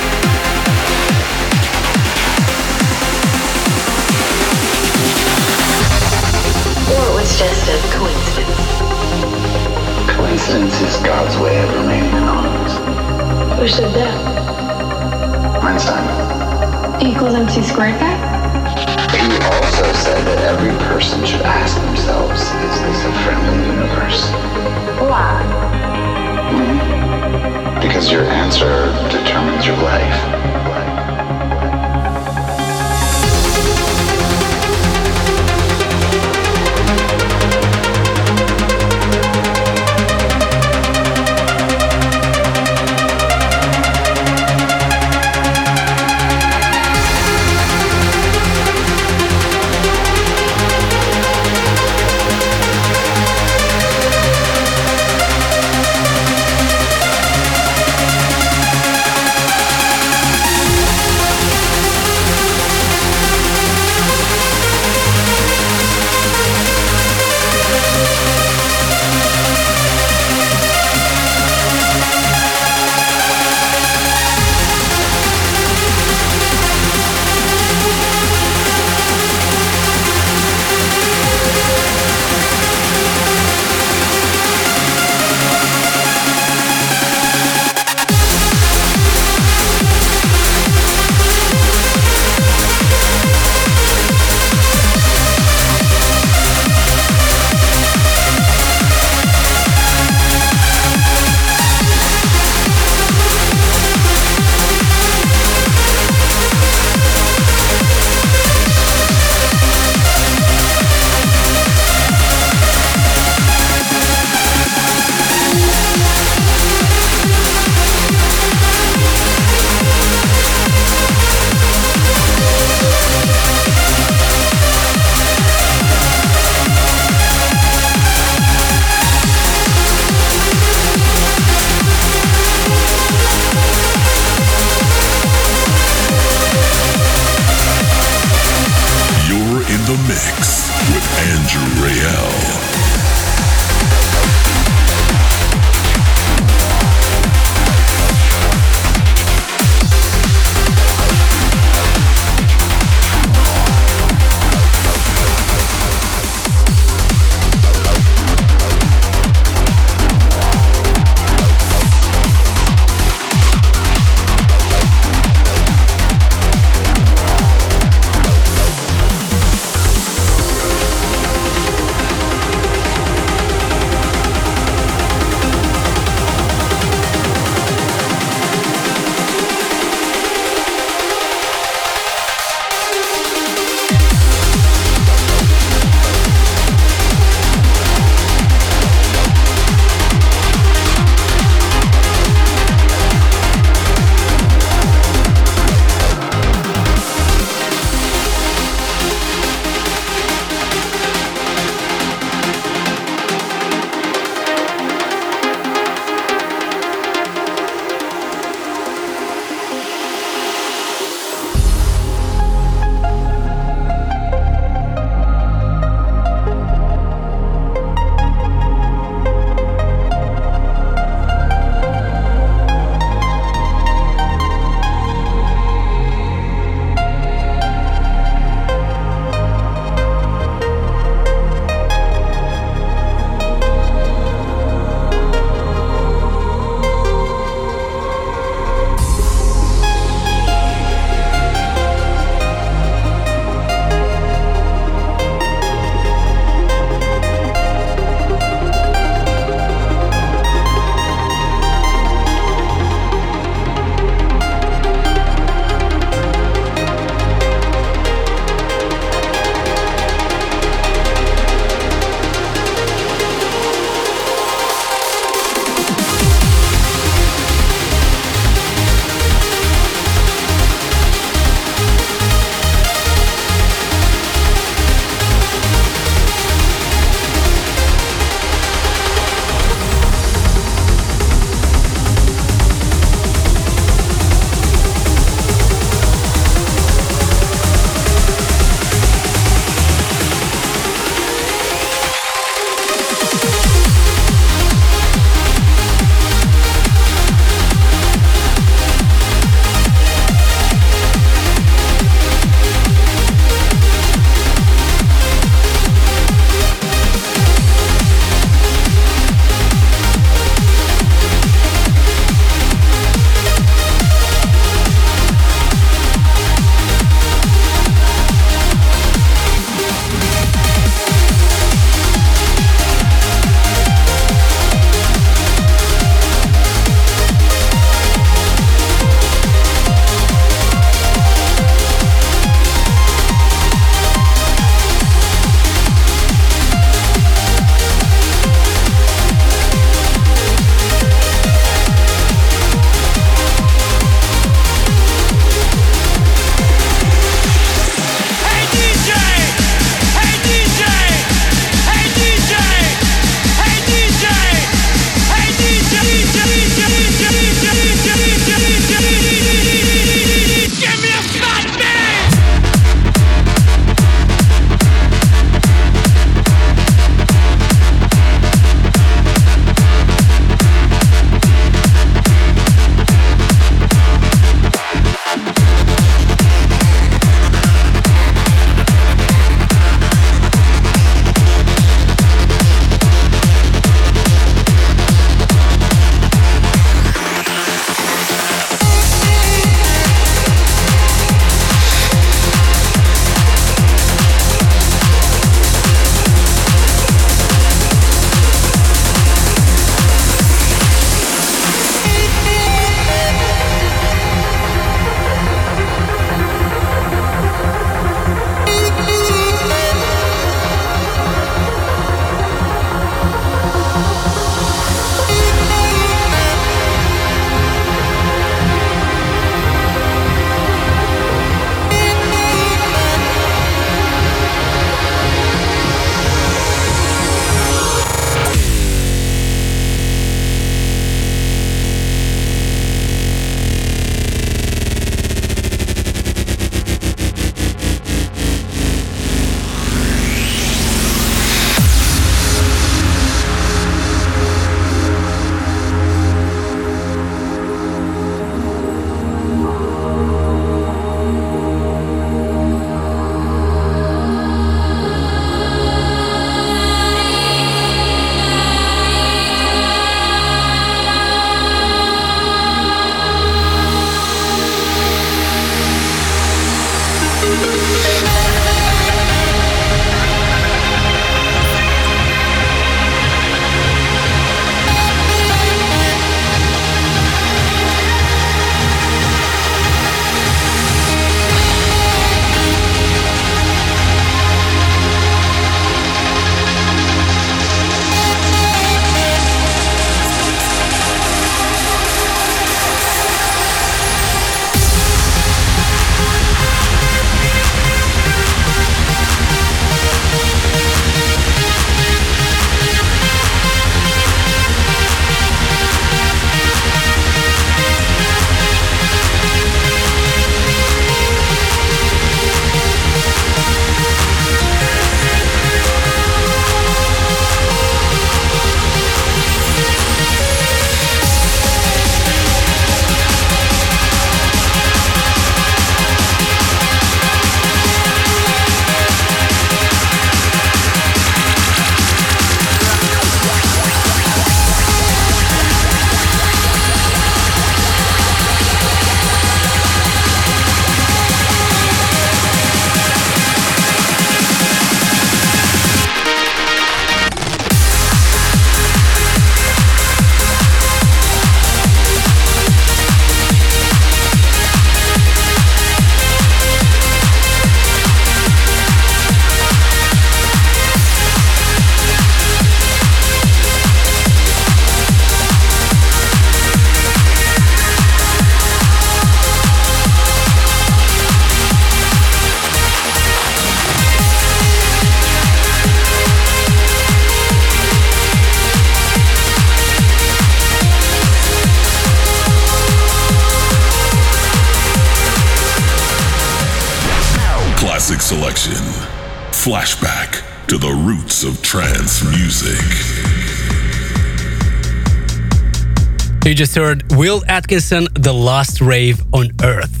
Just heard Will Atkinson, The Last Rave on Earth.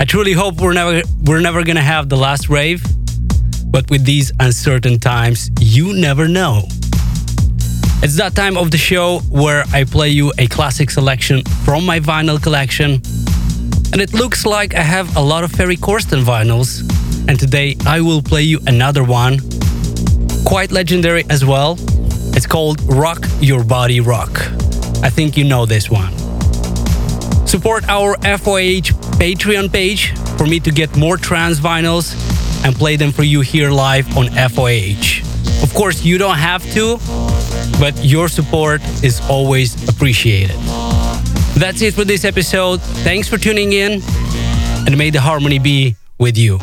I truly hope we're never we're never gonna have the last rave, but with these uncertain times, you never know. It's that time of the show where I play you a classic selection from my vinyl collection. And it looks like I have a lot of Ferry Corsten vinyls. And today I will play you another one, quite legendary as well. It's called Rock Your Body Rock. I think you know this one. Support our FOH Patreon page for me to get more trance vinyls and play them for you here live on FOH. Of course, you don't have to, but your support is always appreciated. That's it for this episode. Thanks for tuning in, and may the harmony be with you.